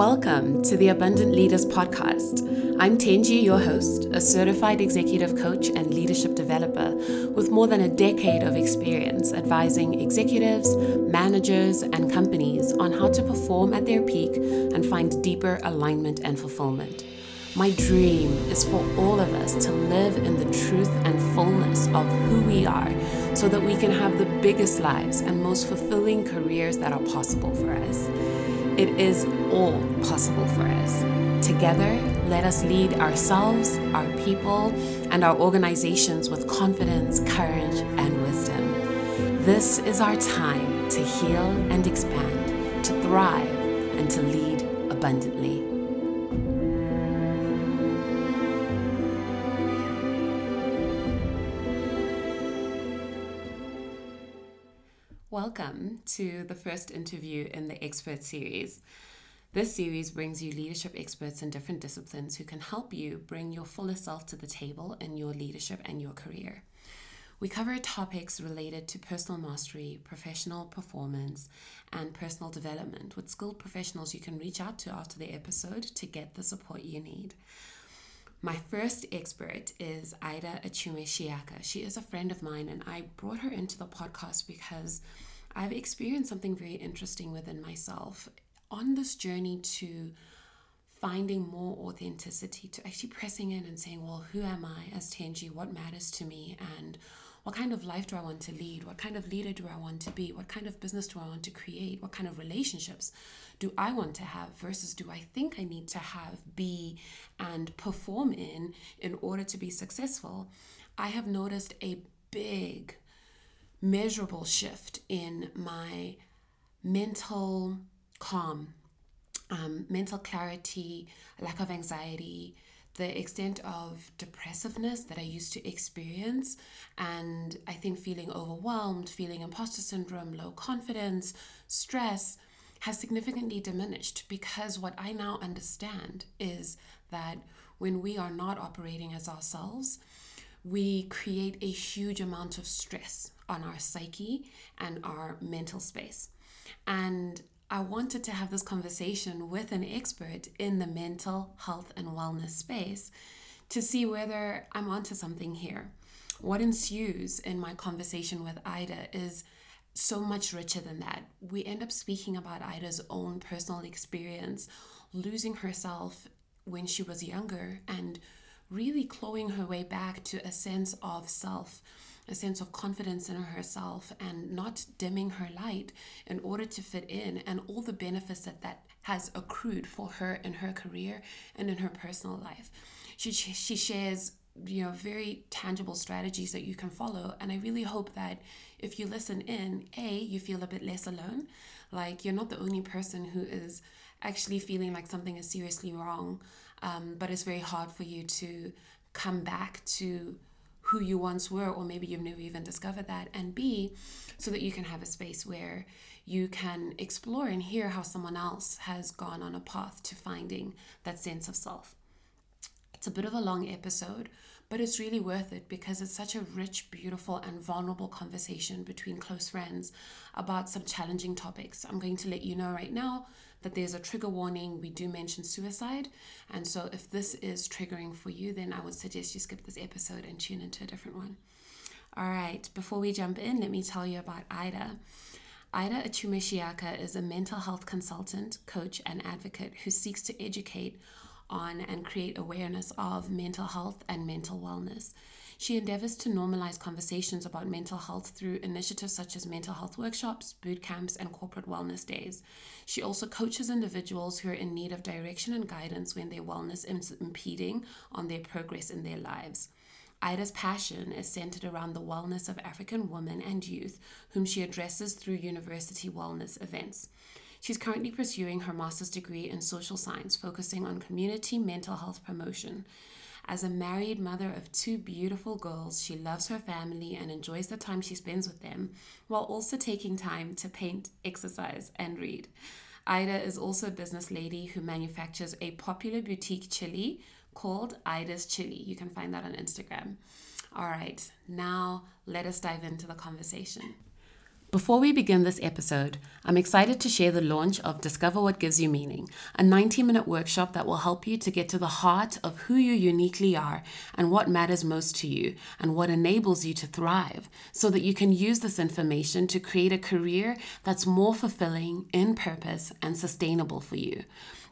Welcome to the Abundant Leaders Podcast. I'm Tenji, your host, a certified executive coach and leadership developer with more than a decade of experience advising executives, managers, and companies on how to perform at their peak and find deeper alignment and fulfillment. My dream is for all of us to live in the truth and fullness of who we are so that we can have the biggest lives and most fulfilling careers that are possible for us. It is all possible for us. Together, let us lead ourselves, our people, and our organizations with confidence, courage, and wisdom. This is our time to heal and expand, to thrive, and to lead abundantly. Welcome to the first interview in the Expert Series. This series brings you leadership experts in different disciplines who can help you bring your fullest self to the table in your leadership and your career. We cover topics related to personal mastery, professional performance, and personal development with skilled professionals you can reach out to after the episode to get the support you need. My first expert is Ida Achiume Shiaka. She is a friend of mine, and I brought her into the podcast because I've experienced something very interesting within myself on this journey to finding more authenticity, to actually pressing in and saying, Well, who am I as Tenji? What matters to me? And what kind of life do I want to lead? What kind of leader do I want to be? What kind of business do I want to create? What kind of relationships do I want to have versus do I think I need to have, be, and perform in in order to be successful? I have noticed a big, measurable shift in my mental calm, um, mental clarity, lack of anxiety, the extent of depressiveness that I used to experience, and I think feeling overwhelmed, feeling imposter syndrome, low confidence, stress has significantly diminished because what I now understand is that when we are not operating as ourselves, we create a huge amount of stress on our psyche and our mental space. And I wanted to have this conversation with an expert in the mental health and wellness space to see whether I'm onto something here. What ensues in my conversation with Ida is so much richer than that. We end up speaking about Ida's own personal experience, losing herself when she was younger and really clawing her way back to a sense of self a sense of confidence in herself and not dimming her light in order to fit in and all the benefits that that has accrued for her in her career and in her personal life. She, she shares you know very tangible strategies that you can follow and i really hope that if you listen in a you feel a bit less alone like you're not the only person who is actually feeling like something is seriously wrong um, but it's very hard for you to come back to who you once were, or maybe you've never even discovered that. And B, so that you can have a space where you can explore and hear how someone else has gone on a path to finding that sense of self. It's a bit of a long episode, but it's really worth it because it's such a rich, beautiful, and vulnerable conversation between close friends about some challenging topics. I'm going to let you know right now that there's a trigger warning. We do mention suicide. And so if this is triggering for you, then I would suggest you skip this episode and tune into a different one. All right, before we jump in, let me tell you about Ida. Ida Achiume Shiaka is a mental health consultant, coach, and advocate who seeks to educate on and create awareness of mental health and mental wellness. She endeavors to normalize conversations about mental health through initiatives such as mental health workshops, boot camps, and corporate wellness days. She also coaches individuals who are in need of direction and guidance when their wellness is impeding on their progress in their lives. Ida's passion is centered around the wellness of African women and youth, whom she addresses through university wellness events. She's currently pursuing her master's degree in social science, focusing on community mental health promotion. As a married mother of two beautiful girls, she loves her family and enjoys the time she spends with them, while also taking time to paint, exercise, and read. Ida is also a business lady who manufactures a popular boutique chili called Ida's Chili. You can find that on Instagram. All right, now let us dive into the conversation. Before we begin this episode, I'm excited to share the launch of Discover What Gives You Meaning, a 90 minute workshop that will help you to get to the heart of who you uniquely are and what matters most to you and what enables you to thrive so that you can use this information to create a career that's more fulfilling, in purpose, and sustainable for you.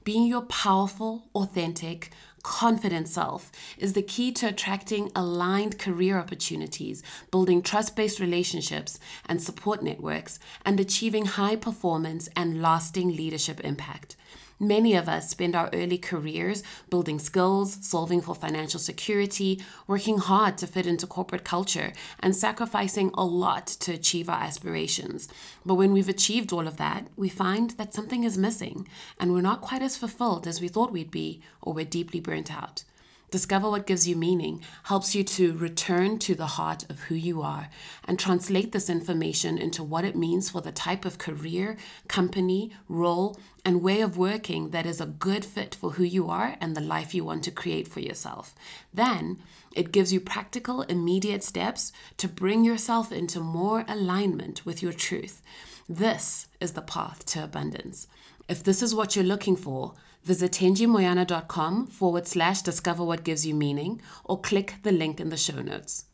Being your powerful, authentic, confident self is the key to attracting aligned career opportunities, building trust based relationships and support networks, and achieving high performance and lasting leadership impact. Many of us spend our early careers building skills, solving for financial security, working hard to fit into corporate culture, and sacrificing a lot to achieve our aspirations. But when we've achieved all of that, we find that something is missing, and we're not quite as fulfilled as we thought we'd be, or we're deeply burnt out. Discover what gives you meaning helps you to return to the heart of who you are and translate this information into what it means for the type of career, company, role, and way of working that is a good fit for who you are and the life you want to create for yourself. Then it gives you practical, immediate steps to bring yourself into more alignment with your truth. This is the path to abundance. If this is what you're looking for, Visit tenjimoyana.com forward slash discover what gives you meaning or click the link in the show notes.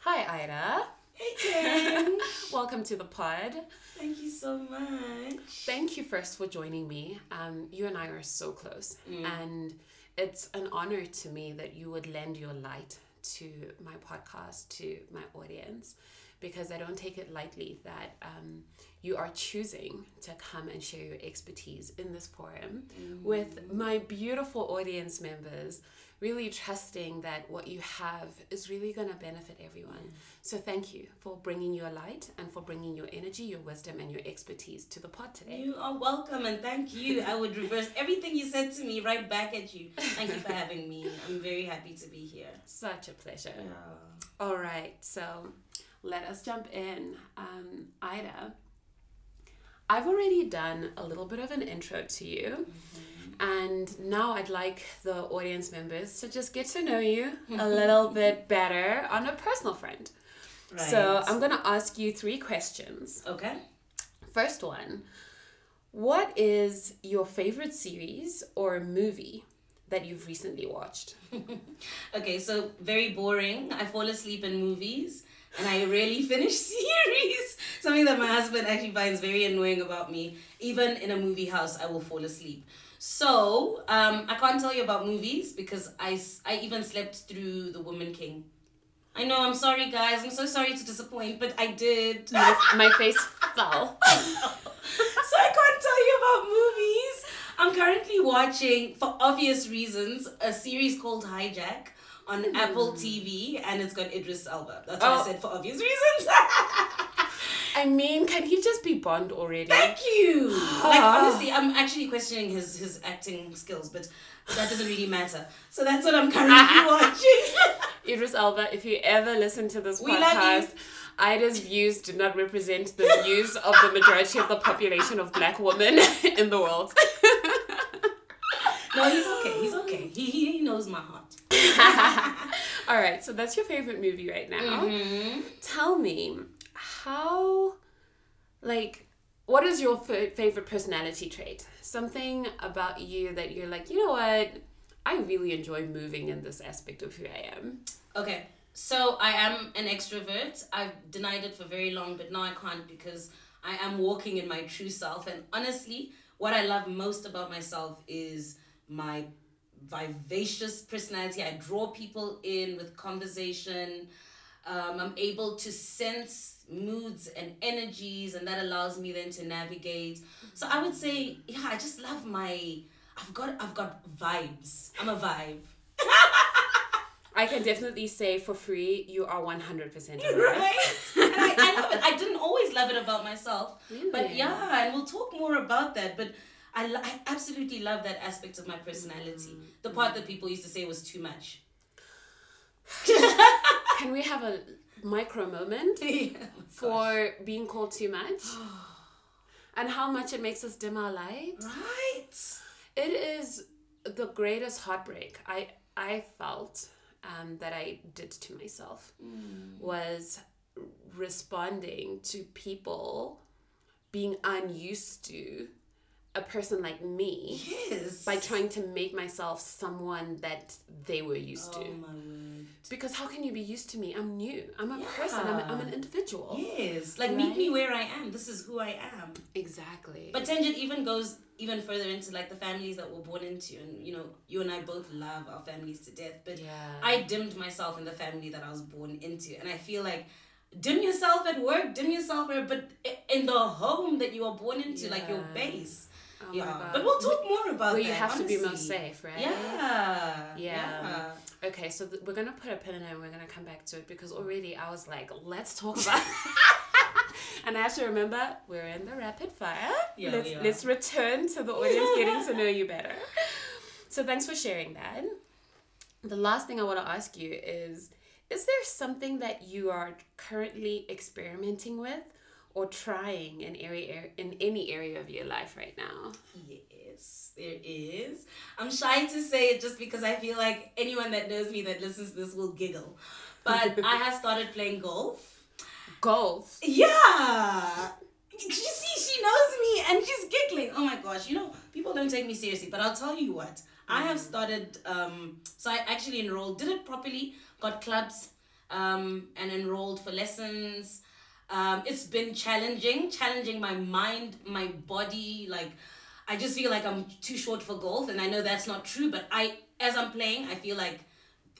Hi, Ida. Hey, Jen. Welcome to the pod. Thank you so much. Thank you first for joining me. Um, you and I are so close, mm. and it's an honor to me that you would lend your light to my podcast, to my audience, because I don't take it lightly that. Um, you are choosing to come and share your expertise in this forum mm. with my beautiful audience members, really trusting that what you have is really going to benefit everyone. Mm. So, thank you for bringing your light and for bringing your energy, your wisdom, and your expertise to the pod today. You are welcome and thank you. I would reverse everything you said to me right back at you. Thank you for having me. I'm very happy to be here. Such a pleasure. Yeah. All right, so let us jump in. Um, Ida I've already done a little bit of an intro to you. Mm-hmm. And now I'd like the audience members to just get to know you a little bit better on a personal front. Right. So I'm going to ask you three questions. Okay. First one What is your favorite series or movie that you've recently watched? okay, so very boring. I fall asleep in movies and I rarely finish series. Something that my husband actually finds very annoying about me. Even in a movie house, I will fall asleep. So um, I can't tell you about movies because I, I even slept through The Woman King. I know, I'm sorry, guys. I'm so sorry to disappoint, but I did. My, my face fell. so I can't tell you about movies. I'm currently watching, for obvious reasons, a series called Hijack on mm. Apple TV, and it's got Idris Elba. That's oh. I said for obvious reasons. I mean, can he just be Bond already? Thank you. like honestly, I'm actually questioning his his acting skills, but that doesn't really matter. So that's what I'm currently watching. Idris Elba, if you ever listen to this we podcast. Ida's views do not represent the views of the majority of the population of black women in the world. No, he's okay. He's okay. He, he knows my heart. All right, so that's your favorite movie right now. Mm-hmm. Tell me, how, like, what is your f- favorite personality trait? Something about you that you're like, you know what? I really enjoy moving in this aspect of who I am. Okay, so I am an extrovert. I've denied it for very long, but now I can't because I am walking in my true self. And honestly, what I love most about myself is my vivacious personality. I draw people in with conversation. Um, I'm able to sense moods and energies, and that allows me then to navigate. So I would say, yeah, I just love my. I've got I've got vibes. I'm a vibe. I can definitely say for free, you are 100% right. right? and I, I love it. I didn't always love it about myself. Really? But yeah, and we'll talk more about that. But I, I absolutely love that aspect of my personality. Mm-hmm. The part that people used to say was too much. Can we have a micro moment yeah, oh for being called too much? and how much it makes us dim our light? Right. It is the greatest heartbreak I I felt um, that I did to myself mm. was responding to people being unused to a person like me Yes. by trying to make myself someone that they were used Oh to. my word. Because how can you be used to me? I'm new. I'm a person. I'm, I'm an individual. Yes. Like meet me where I am. This is who I am. Exactly. But Tenjin even goes even further into like the families that we're born into, and you know, you and I both love our families to death. But Yeah. I dimmed myself in the family that I was born into, and I feel like dim yourself at work, dim yourself, at, but in the home that you are born into, like your base. Oh my yeah, God. but we'll talk more about where that. you have to be most honestly. safe, right? Yeah. Yeah. Okay, so th- we're gonna put a pin in it and we're gonna come back to it because already I was like, let's talk about. and I have to remember we're in the rapid fire. Yeah, let's we are. let's return to the audience getting to know you better. So thanks for sharing that. The last thing I want to ask you is: Is there something that you are currently experimenting with or trying in area in any area of your life right now? Yes, there is. I'm shy to say it just because I feel like anyone that knows me that listens to this will giggle. But I have started playing golf. Golf. Yeah. You see, she knows me and she's giggling. Oh my gosh, you know, people don't take me seriously, but I'll tell you what. I have started, um, so I actually enrolled, did it properly, got clubs, um, and enrolled for lessons. Um, it's been challenging, challenging my mind, my body. Like, I just feel like I'm too short for golf, and I know that's not true. But I, as I'm playing, I feel like,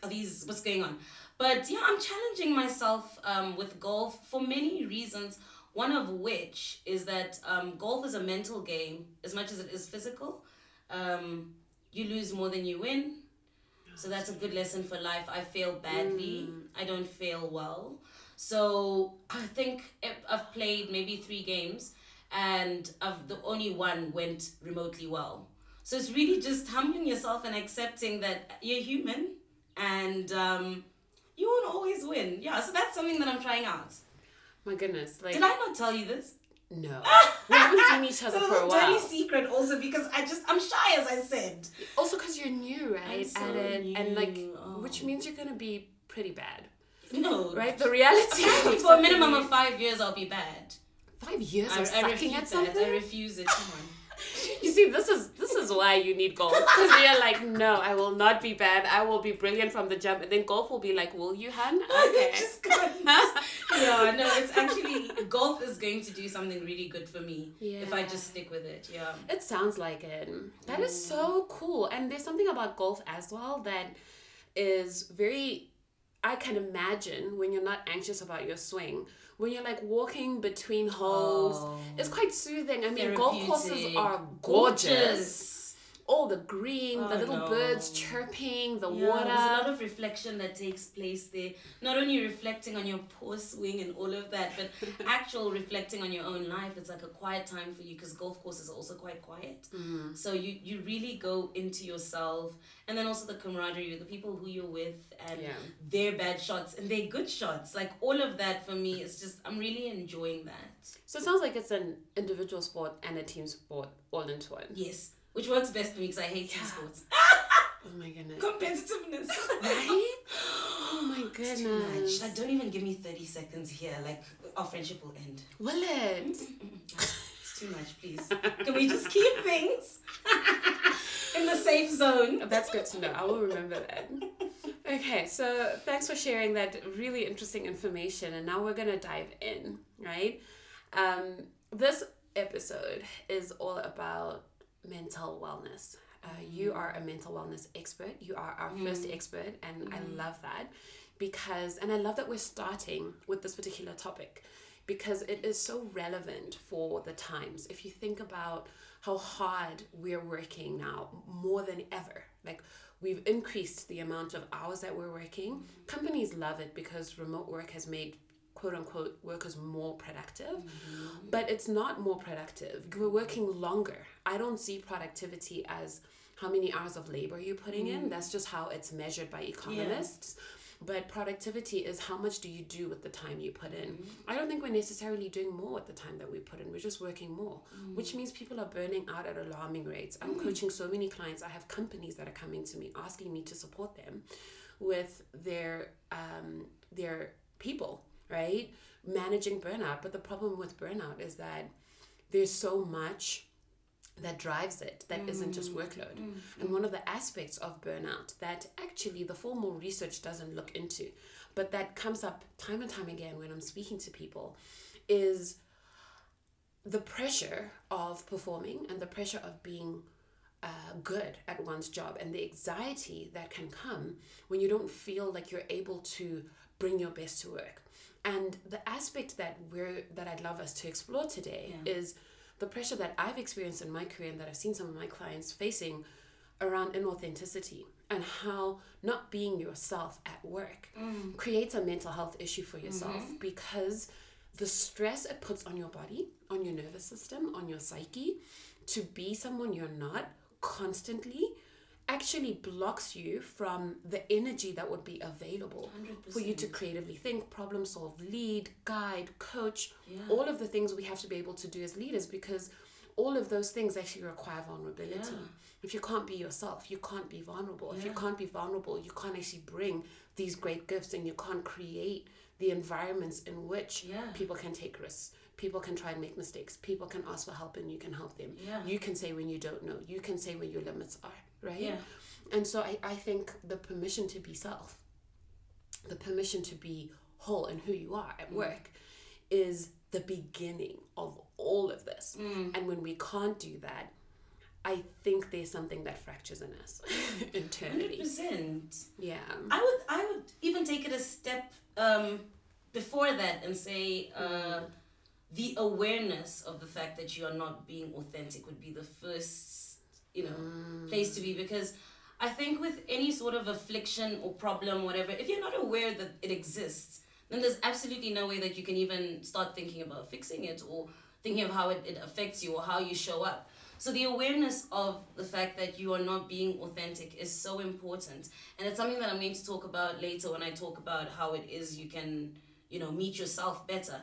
are these what's going on? But yeah, I'm challenging myself um, with golf for many reasons. One of which is that um, golf is a mental game as much as it is physical. Um, you lose more than you win. So that's a good lesson for life. I fail badly. I don't fail well. So I think I've played maybe three games, and I've, the only one went remotely well. So it's really just humbling yourself and accepting that you're human, and um, you won't always win. Yeah. So that's something that I'm trying out. My goodness, like Did I not tell you this? no, we haven't seen each other So for a it's a dirty secret also because I just I'm shy as I said. Also, because you're new, right, so at it, and like, oh. which means you're gonna be pretty bad, No. right? The reality. For a minimum of five years I'll be bad. five years I, of I sucking at that. something. I refuse it. Come on. You see, this is this is why you need golf because you're like, no, I will not be bad. I will be brilliant from the jump, and then golf will be like, will you, hun? Okay. just yeah, no, it's actually golf is going to do something really good for me if I just stick with it. Yeah. It sounds like it. That is mm. so cool. And there's something about golf as well that is very I can imagine when you're not anxious about your swing. When you're like walking between holes, Oh. it's quite soothing. I mean, golf courses are gorgeous. Gorgeous. All the green, the Oh, little no. birds chirping, the Yeah, water. there's a lot of reflection that takes place there. Not only reflecting on your poor swing and all of that, but actual reflecting on your own life. It's like a quiet time for you because golf courses are also quite quiet. Mm. So you you really go into yourself, and then also the camaraderie, the people who you're with, and Yeah. their bad shots and their good shots. Like all of that for me is just I'm really enjoying that. So it sounds like it's an individual sport and a team sport all into one. Yes, which works best for me because I hate team Yeah. sports. Oh my goodness. Competitiveness. Right? Oh my It's too much. goodness. Like, don't even give me 30 seconds here. Like, our friendship will end. Will it? It's too much, please. Can we just keep things in the safe zone? That's good to know. I will remember that. Okay, so thanks for sharing that really interesting information. And now we're going to dive in, right? Um, this episode is all about mental wellness. Uh, you mm. are a mental wellness expert. You are our mm. first expert, and I mm. love that because, and I love that we're starting with this particular topic because it is so relevant for the times. If you think about how hard we're working now, more than ever, like we've increased the amount of hours that we're working. Companies love it because remote work has made quote unquote workers more productive, mm-hmm. but it's not more productive. We're working longer. I don't see productivity as how many hours of labor you're putting in. Mm-hmm. That's just how it's measured by economists. But productivity is how much do you do with the time you put in. Mm-hmm. I don't think we're necessarily doing more with the time that we put in. We're just working more, which means people are burning out at alarming rates. I'm coaching so many clients. I have companies that are coming to me asking me to support them with their um, their people right? Managing burnout. But the problem with burnout is that there's so much that drives it that not just workload. Mm. And one of the aspects of burnout that actually the formal research doesn't look into, but that comes up time and time again when I'm speaking to people is the pressure of performing and the pressure of being uh, good at one's job and the anxiety that can come when you don't feel like you're able to bring your best to work. And the aspect that we're that I'd love us to explore today yeah. is the pressure that I've experienced in my career and that I've seen some of my clients facing around inauthenticity and how not being yourself at work mm. creates a mental health issue for yourself mm-hmm. because the stress it puts on your body, on your nervous system, on your psyche to be someone you're not constantly actually blocks you from the energy that would be available 100%. for you to creatively think, problem solve, lead, guide, coach, yeah. all of the things we have to be able to do as leaders because all of those things actually require vulnerability. Yeah. If you can't be yourself, you can't be vulnerable. Yeah. If you can't be vulnerable, you can't actually bring these great gifts and you can't create the environments in which people can take risks people can try and make mistakes people can ask for help and you can help them yeah. you can say when you don't know you can say where your limits are right yeah. and so I, I think the permission to be self the permission to be whole and who you are at mm. work is the beginning of all of this mm. and when we can't do that I think there's something that fractures in us internally. 100%. Yeah. I would I would even take it a step um, before that and say uh, mm the awareness of the fact that you are not being authentic would be the first you know mm. place to be because i think with any sort of affliction or problem whatever if you're not aware that it exists then there's absolutely no way that you can even start thinking about fixing it or thinking of how it, it affects you or how you show up so the awareness of the fact that you are not being authentic is so important and it's something that i'm going to talk about later when i talk about how it is you can you know meet yourself better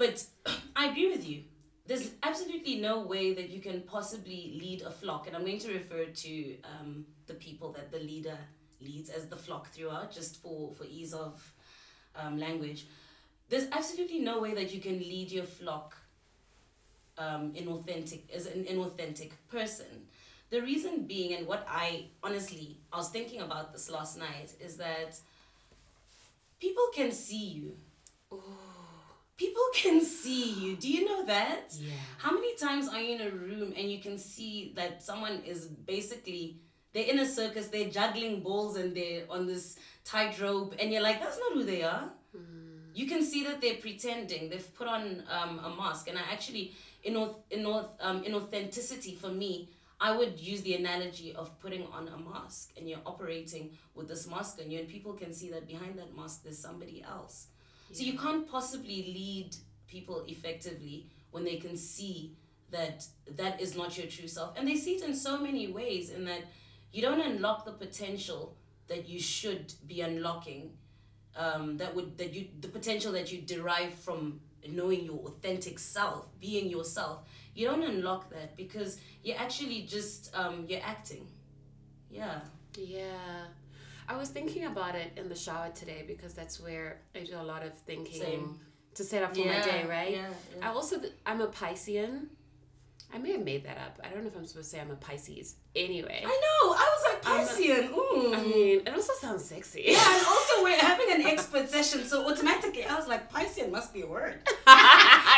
but I agree with you. There's absolutely no way that you can possibly lead a flock, and I'm going to refer to um, the people that the leader leads as the flock throughout, just for for ease of um, language. There's absolutely no way that you can lead your flock um, in authentic as an inauthentic person. The reason being, and what I honestly I was thinking about this last night, is that people can see you. Ooh people can see you. Do you know that? Yeah. How many times are you in a room and you can see that someone is basically they're in a circus, they're juggling balls and they're on this tightrope, and you're like, that's not who they are. Mm. You can see that they're pretending. They've put on um, a mask, and I actually, in in um, in authenticity for me, I would use the analogy of putting on a mask, and you're operating with this mask on you, and people can see that behind that mask there's somebody else. So you can't possibly lead people effectively when they can see that that is not your true self. And they see it in so many ways in that you don't unlock the potential that you should be unlocking. Um, that would that you the potential that you derive from knowing your authentic self, being yourself. You don't unlock that because you're actually just um, you're acting. Yeah. Yeah. I was thinking about it in the shower today because that's where I do a lot of thinking Same. to set up for yeah, my day, right? Yeah, yeah. I also I'm a Piscean. I may have made that up. I don't know if I'm supposed to say I'm a Pisces. Anyway. I know. I was like Piscean. A, I mean, it also sounds sexy. Yeah, and also we're having an expert session, so automatically I was like, Piscean must be a word.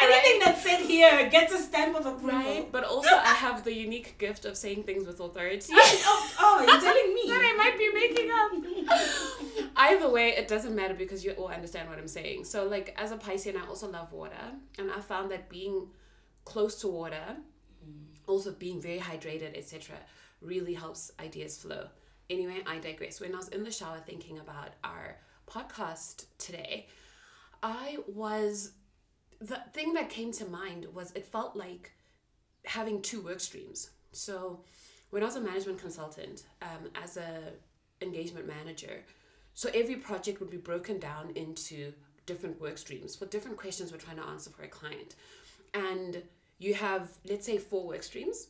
Anything that's said here gets a stamp of approval. Right, but also I have the unique gift of saying things with authority. Oh, oh, oh, you're telling me that I might be making up. Either way, it doesn't matter because you all understand what I'm saying. So, like as a Piscean, I also love water, and I found that being close to water also being very hydrated, etc., really helps ideas flow. Anyway, I digress. When I was in the shower thinking about our podcast today, I was the thing that came to mind was it felt like having two work streams. So when I was a management consultant, um, as a engagement manager, so every project would be broken down into different work streams for different questions we're trying to answer for a client. And you have, let's say, four work streams,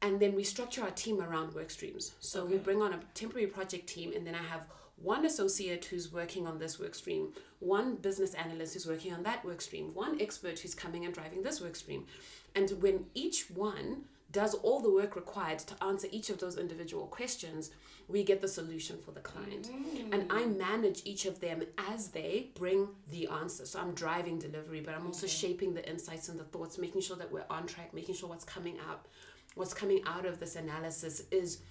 and then we structure our team around work streams. So okay. we bring on a temporary project team, and then I have one associate who's working on this work stream, one business analyst who's working on that work stream, one expert who's coming and driving this work stream. And when each one does all the work required to answer each of those individual questions, we get the solution for the client. Mm. And I manage each of them as they bring the answer. So I'm driving delivery, but I'm also shaping the insights and the thoughts, making sure that we're on track, making sure what's coming out, what's coming out of this analysis is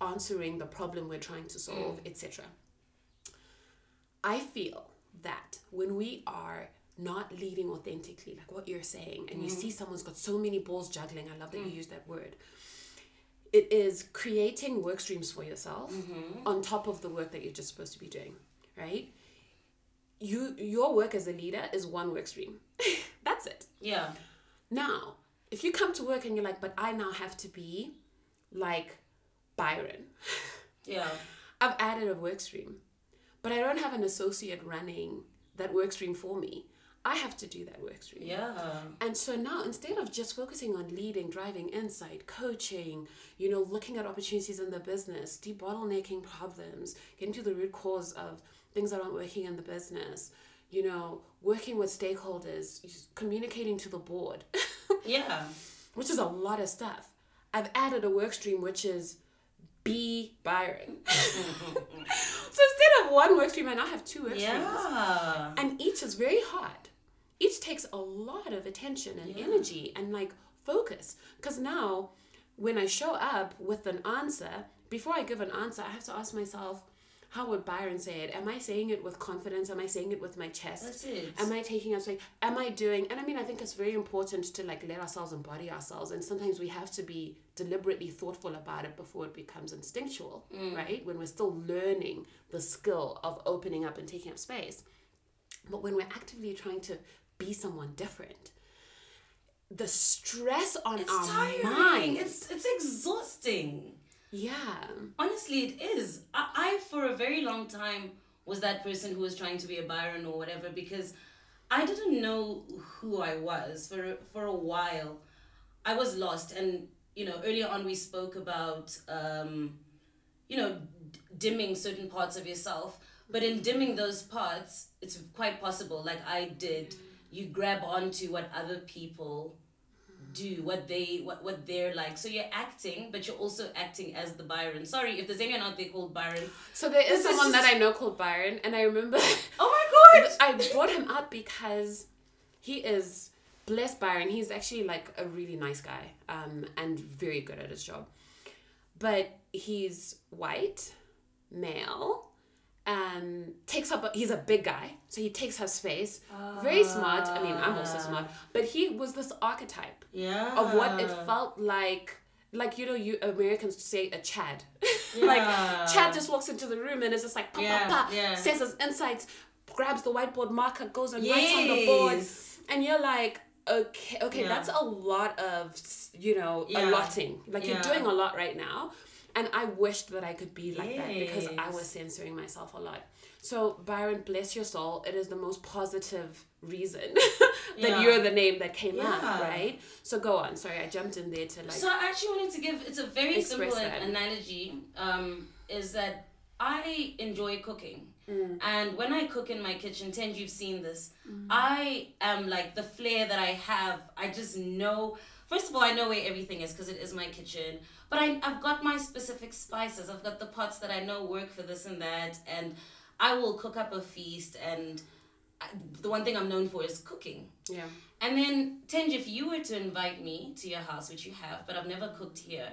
answering the problem we're trying to solve, mm. etc. I feel that when we are not leading authentically, like what you're saying, and you mm. see someone's got so many balls juggling, I love that you mm. use that word. It is creating work streams for yourself mm-hmm. on top of the work that you're just supposed to be doing, right? You your work as a leader is one work stream. That's it. Yeah. Now, if you come to work and you're like, but I now have to be like Byron. Yeah. I've added a work stream, but I don't have an associate running that work stream for me. I have to do that work stream. Yeah. And so now, instead of just focusing on leading, driving insight, coaching, you know, looking at opportunities in the business, debottlenecking problems, getting to the root cause of things that aren't working in the business, you know, working with stakeholders, communicating to the board, Yeah. which is a lot of stuff. I've added a work stream which is be Byron. so instead of one work stream, I now have two work streams. Yeah. And each is very hard. Each takes a lot of attention and energy and like focus. Because now, when I show up with an answer, before I give an answer, I have to ask myself, how would Byron say it? Am I saying it with confidence? Am I saying it with my chest? That's it. Am I taking us like am I doing and I mean I think it's very important to like let ourselves embody ourselves and sometimes we have to be deliberately thoughtful about it before it becomes instinctual, mm. right? When we're still learning the skill of opening up and taking up space. But when we're actively trying to be someone different, the stress on It's our tiring. mind. It's it's exhausting. Yeah. Honestly, it is. I, I, for a very long time, was that person who was trying to be a Byron or whatever because I didn't know who I was for for a while. I was lost, and you know, earlier on we spoke about, um, you know, d- dimming certain parts of yourself. But in dimming those parts, it's quite possible, like I did, you grab onto what other people do what they what, what they're like so you're acting but you're also acting as the byron sorry if there's anyone out there called byron So there is someone that I know called Byron and I remember oh my god I brought him up because he is bless Byron. He's actually like a really nice guy um, and very good at his job. But he's white, male, um, takes up. He's a big guy, so he takes up space. Very smart. I mean, I'm also smart. But he was this archetype yeah of what it felt like. Like you know, you Americans say a Chad. Yeah. like Chad just walks into the room and is just like pa Yeah, pa pa, yeah. says his insights, grabs the whiteboard marker, goes and writes on the board, and you're like, okay, okay, Yeah. that's a lot of you know Yeah. allotting. Like you're doing a lot right now, and I wished that I could be like that because I was censoring myself a lot. So Byron, bless your soul. It is the most positive reason that Yeah. you're the name that came up, right? So go on. Sorry, I jumped in there to like. So I actually wanted to give it's a very simple that. analogy. Um, is that I enjoy cooking, Mm. and when I cook in my kitchen, Tenj, you've seen this. Mm. I am like the flair that I have. I just know. First of all, I know where everything is because it is my kitchen. But I, I've got my specific spices. I've got the pots that I know work for this and that, and I will cook up a feast. And I, the one thing I'm known for is cooking. yeah. And then, Tenj, if you were to invite me to your house, which you have, but I've never cooked here,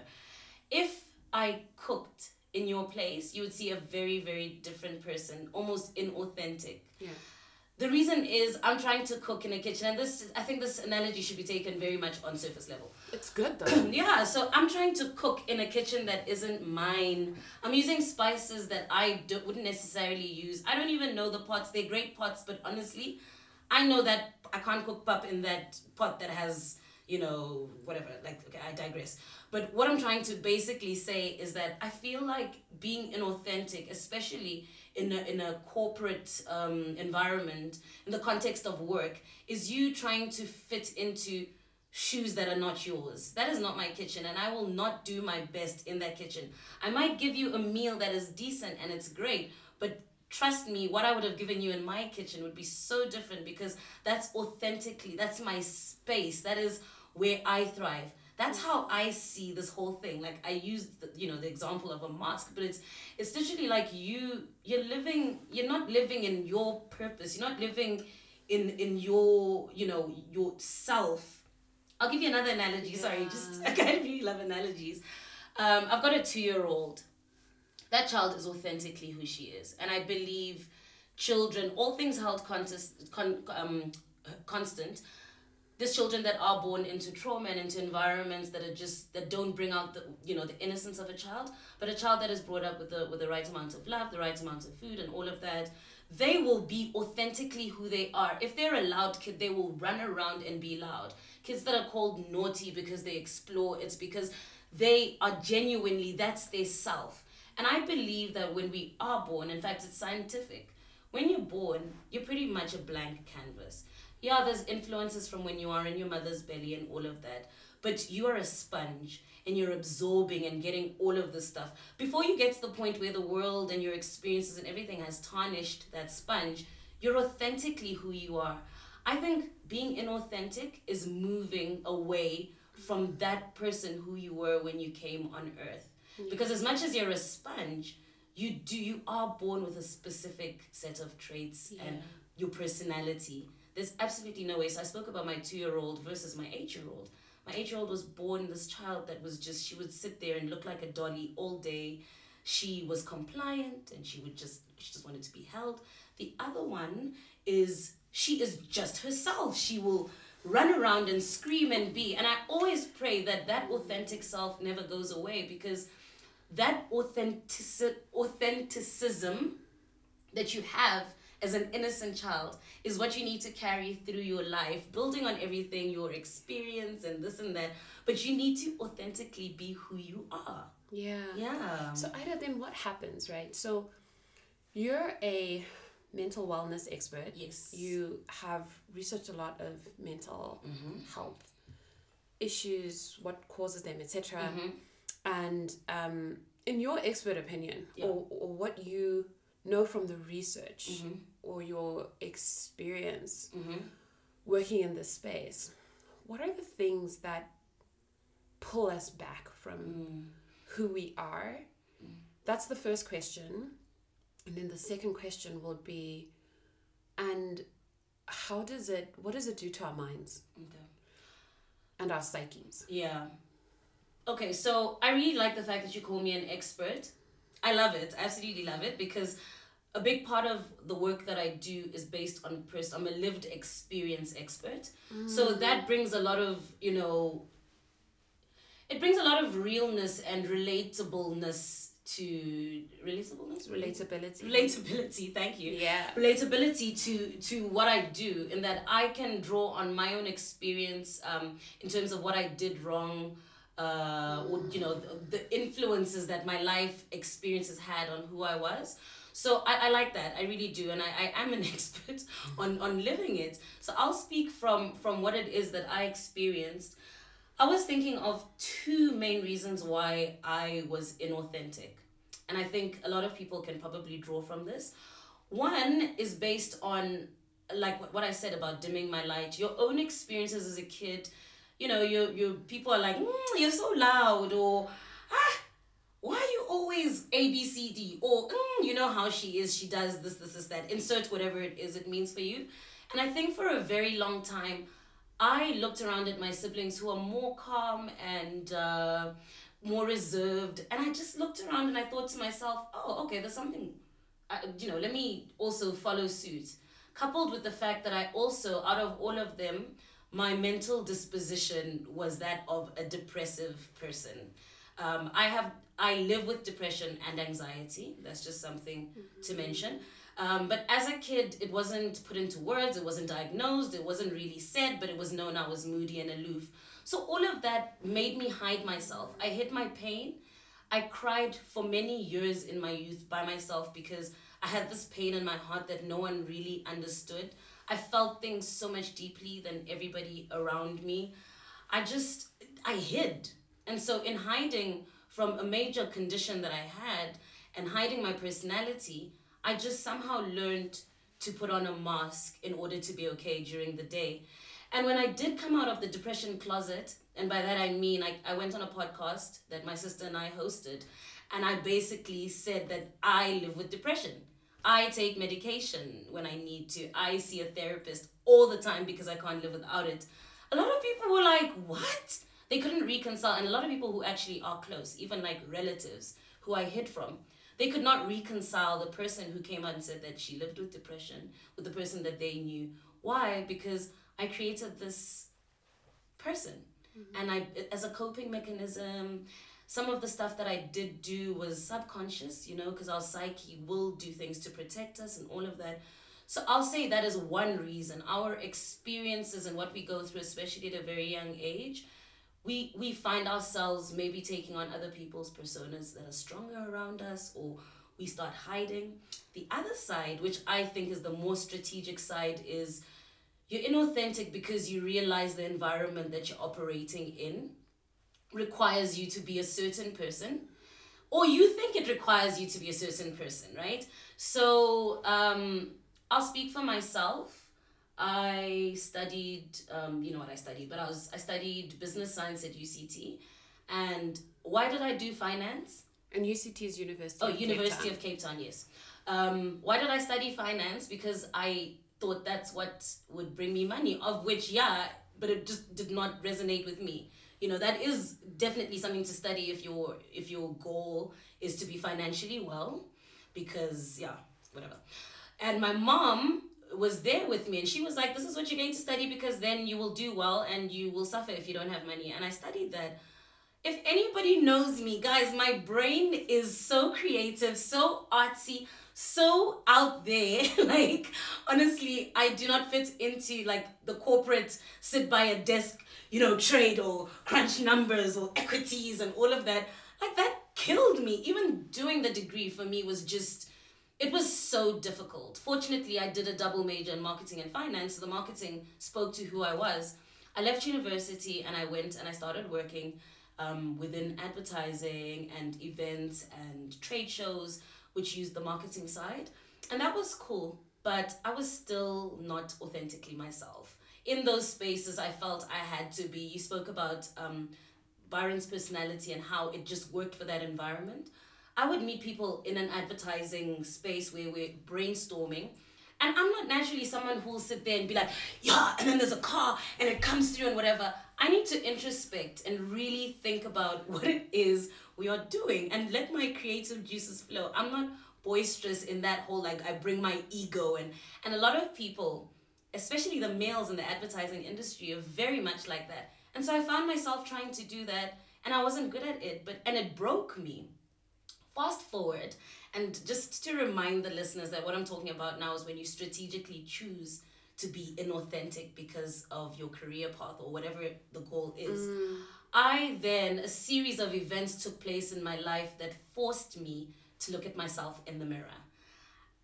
if I cooked in your place, you would see a very, very different person, almost inauthentic. Yeah. The reason is I'm trying to cook in a kitchen, and this I think this analogy should be taken very much on surface level. It's good though. Yeah, so I'm trying to cook in a kitchen that isn't mine. I'm using spices that I do, wouldn't necessarily use. I don't even know the pots. They're great pots, but honestly, I know that I can't cook pap in that pot that has, you know, whatever. Like, okay, I digress. But what I'm trying to basically say is that I feel like being inauthentic, especially in a, in a corporate um, environment, in the context of work, is you trying to fit into shoes that are not yours. That is not my kitchen, and I will not do my best in that kitchen. I might give you a meal that is decent and it's great, but trust me what i would have given you in my kitchen would be so different because that's authentically that's my space. That is where i thrive. That's how i see this whole thing. Like i use the, you know the example of a mask but it's it's literally like you you're living you're not living in your purpose. You're not living in in your you know your self i'll give you another analogy. Sorry just i kind of really love analogies. Um, i've got a two-year-old. That child is authentically who she is. And i believe children all things held contest, con, um, constant there's children that are born into trauma and into environments that are just that don't bring out the you know the innocence of a child. But a child that is brought up with the with the right amount of love the right amount of food and all of that they will be authentically who they are. If they're a loud kid they will run around and be loud. Kids that are called naughty because they explore it's because they are genuinely that's their self. And i believe that when we are born in fact it's scientific. When you're born you're pretty much a blank canvas. Yeah, there's influences from when you are in your mother's belly and all of that. But you are a sponge and you're absorbing and getting all of this stuff. Before you get to the point where the world and your experiences and everything has tarnished that sponge, you're authentically who you are. I think being inauthentic is moving away from that person who you were when you came on earth. Because as much as you're a sponge, you do you are born with a specific set of traits yeah. and your personality there's absolutely no way. So I spoke about my two year old versus my eight year old. My eight year old was born this child that was just, she would sit there and look like a dolly all day. She was compliant and she would just, she just wanted to be held. The other one is, she is just herself. She will run around and scream and be. And I always pray that that authentic self never goes away because that authentic, authenticism that you have as an innocent child is what you need to carry through your life, building on everything, your experience and this and that. But you need to authentically be who you are. Yeah. Yeah. So Ida, then what happens, right? So you're a mental wellness expert. Yes. You have researched a lot of mental mm-hmm. health issues, what causes them, etc. Mm-hmm. And um, in your expert opinion, Yeah. or, or what you know from the research Mm-hmm. Or your experience Mm-hmm. working in this space, what are the things that pull us back from Mm. who we are? That's the first question. And then the second question would be, and how does it, what does it do to our minds Okay. and our psyches? Yeah. Okay, so I really like the fact that you call me an expert. I love it. I absolutely love it because a big part of the work that I do is based on person. I'm a lived experience expert. So that brings a lot of, you know, it brings a lot of realness and relatableness to relatableness Relatability. relatability thank you Yeah. relatability to to what I do in that I can draw on my own experience um, in terms of what I did wrong uh, or you know the, the influences that my life experiences had on who I was so I, I like that I really do and I, I am an expert on on living it so I'll speak from from what it is that I experienced I was thinking of two main reasons why I was inauthentic. And I think a lot of people can probably draw from this. One is based on like what- I said about dimming my light, your own experiences as a kid. You know, your, you people are like, mm, you're so loud, or ah, why are you always A B C D, or mm, you know how she is, she does this, this, this, that. Insert whatever it is it means for you. And I think for a very long time, I looked around at my siblings who are more calm and uh, more reserved, and I just looked around and I thought to myself, oh, okay, there's something, uh, you know, let me also follow suit. Coupled with the fact that I also, out of all of them, my mental disposition was that of a depressive person. Um, I have, I live with depression and anxiety. That's just something to mention. Um, but as a kid, it wasn't put into words, it wasn't diagnosed, it wasn't really said, but it was known I was moody and aloof. So all of that made me hide myself. I hid my pain. I cried for many years in my youth by myself because I had this pain in my heart that no one really understood. I felt things so much deeply than everybody around me. I just, I hid. And so, in hiding from a major condition that I had and hiding my personality, I just somehow learned to put on a mask in order to be okay during the day. And when I did come out of the depression closet, and by that I mean I, I went on a podcast that my sister and I hosted, and I basically said that I live with depression. I take medication when I need to. I see a therapist all the time because I can't live without it. A lot of people were like, What? They couldn't reconcile. And a lot of people who actually are close, even like relatives who I hid from, they could not reconcile the person who came out and said that she lived with depression with the person that they knew. Why? Because I created this person. Mm-hmm. And I, as a coping mechanism, some of the stuff that I did do was subconscious, you know, because our psyche will do things to protect us and all of that. So I'll say that is one reason. Our experiences and what we go through, especially at a very young age, we we find ourselves maybe taking on other people's personas that are stronger around us or we start hiding. The other side, which I think is the more strategic side, is you're inauthentic because you realize the environment that you're operating in requires you to be a certain person or you think it requires you to be a certain person right so um, i'll speak for myself i studied um, you know what i studied but i was i studied business science at uct and why did i do finance? And uct is university oh of university cape of cape town yes. Um, why did i study finance? Because i thought that's what would bring me money, of which, yeah, but it just did not resonate with me. You know, that is definitely something to study if your if your goal is to be financially well, because yeah, whatever. And my mom was there with me and she was like, This is what you're going to study because then you will do well and you will suffer if you don't have money. And I studied that. If anybody knows me, guys, my brain is so creative, so artsy so out there. like, honestly, I do not fit into like the corporate sit by a desk, you know, trade or crunch numbers or equities and all of that. Like, that killed me. Even doing the degree for me was just, it was so difficult. Fortunately, I did a double major in marketing and finance, so the marketing spoke to who I was. I left university and I went and I started working um, within advertising and events and trade shows which used the marketing side. And that was cool, but I was still not authentically myself. In those spaces, I felt I had to be. You spoke about um, Byron's personality and how it just worked for that environment. I would meet people in an advertising space where we're brainstorming. And I'm not naturally someone who will sit there and be like, yeah, and then there's a car and it comes through and whatever. I need to introspect and really think about what it is we are doing and let my creative juices flow. I'm not boisterous in that whole like I bring my ego and and a lot of people, especially the males in the advertising industry, are very much like that. And so I found myself trying to do that and I wasn't good at it, but and it broke me. Fast forward, and just to remind the listeners that what I'm talking about now is when you strategically choose to be inauthentic because of your career path or whatever the goal is. Mm. I then, a series of events took place in my life that forced me to look at myself in the mirror.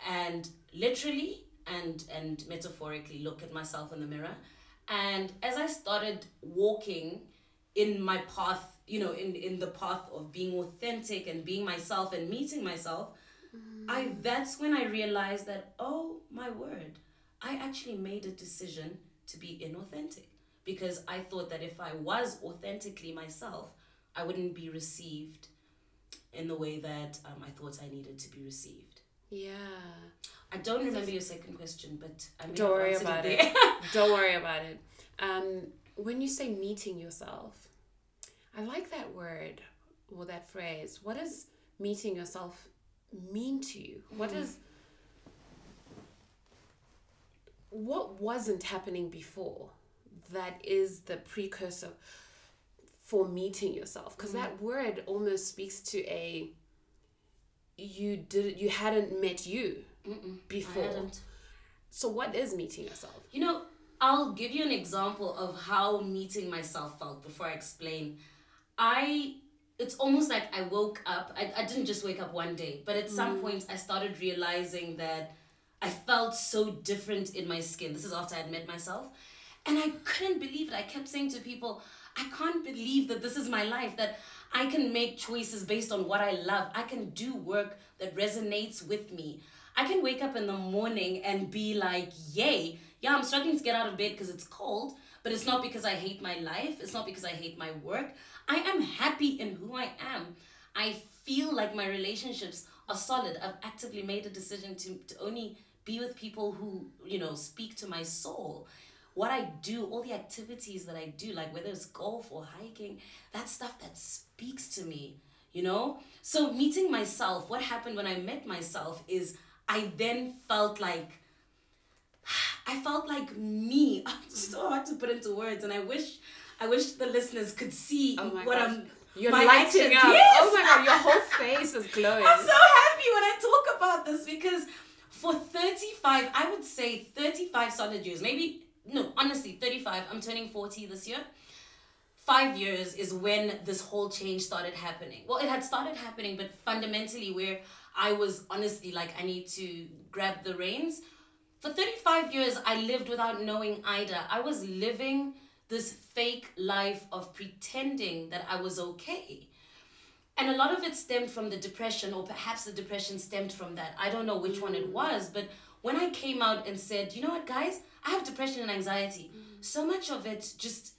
And literally and, and metaphorically look at myself in the mirror. And as I started walking in my path, you know, in, in the path of being authentic and being myself and meeting myself, mm. I that's when I realized that, oh my word, I actually made a decision to be inauthentic because I thought that if I was authentically myself, I wouldn't be received in the way that um, I thought I needed to be received. Yeah. I don't remember your second question, but I don't worry about it. it. don't worry about it. Um, when you say meeting yourself, I like that word or that phrase. What does meeting yourself mean to you? What mm. what wasn't happening before? that is the precursor for meeting yourself because mm. that word almost speaks to a you did you hadn't met you Mm-mm, before so what is meeting yourself you know i'll give you an example of how meeting myself felt before i explain i it's almost like i woke up i, I didn't just wake up one day but at some mm. point i started realizing that i felt so different in my skin this is after i'd met myself and I couldn't believe it. I kept saying to people, I can't believe that this is my life, that I can make choices based on what I love. I can do work that resonates with me. I can wake up in the morning and be like, yay, yeah, I'm struggling to get out of bed because it's cold, but it's not because I hate my life. It's not because I hate my work. I am happy in who I am. I feel like my relationships are solid. I've actively made a decision to, to only be with people who, you know, speak to my soul. What I do, all the activities that I do, like whether it's golf or hiking, that stuff that speaks to me, you know? So, meeting myself, what happened when I met myself is I then felt like, I felt like me. So hard to put into words, and I wish, I wish the listeners could see Oh what gosh. I'm. You're my lighting up. Yes! Oh my god, your whole face is glowing. I'm so happy when I talk about this because for 35, I would say 35 solid years, maybe, no, honestly, 35. I'm turning 40 this year. Five years is when this whole change started happening. Well, it had started happening, but fundamentally, where I was honestly like, I need to grab the reins. For 35 years, I lived without knowing Ida. I was living this fake life of pretending that I was okay. And a lot of it stemmed from the depression, or perhaps the depression stemmed from that. I don't know which one it was, but when I came out and said, you know what, guys, I have depression and anxiety, so much of it just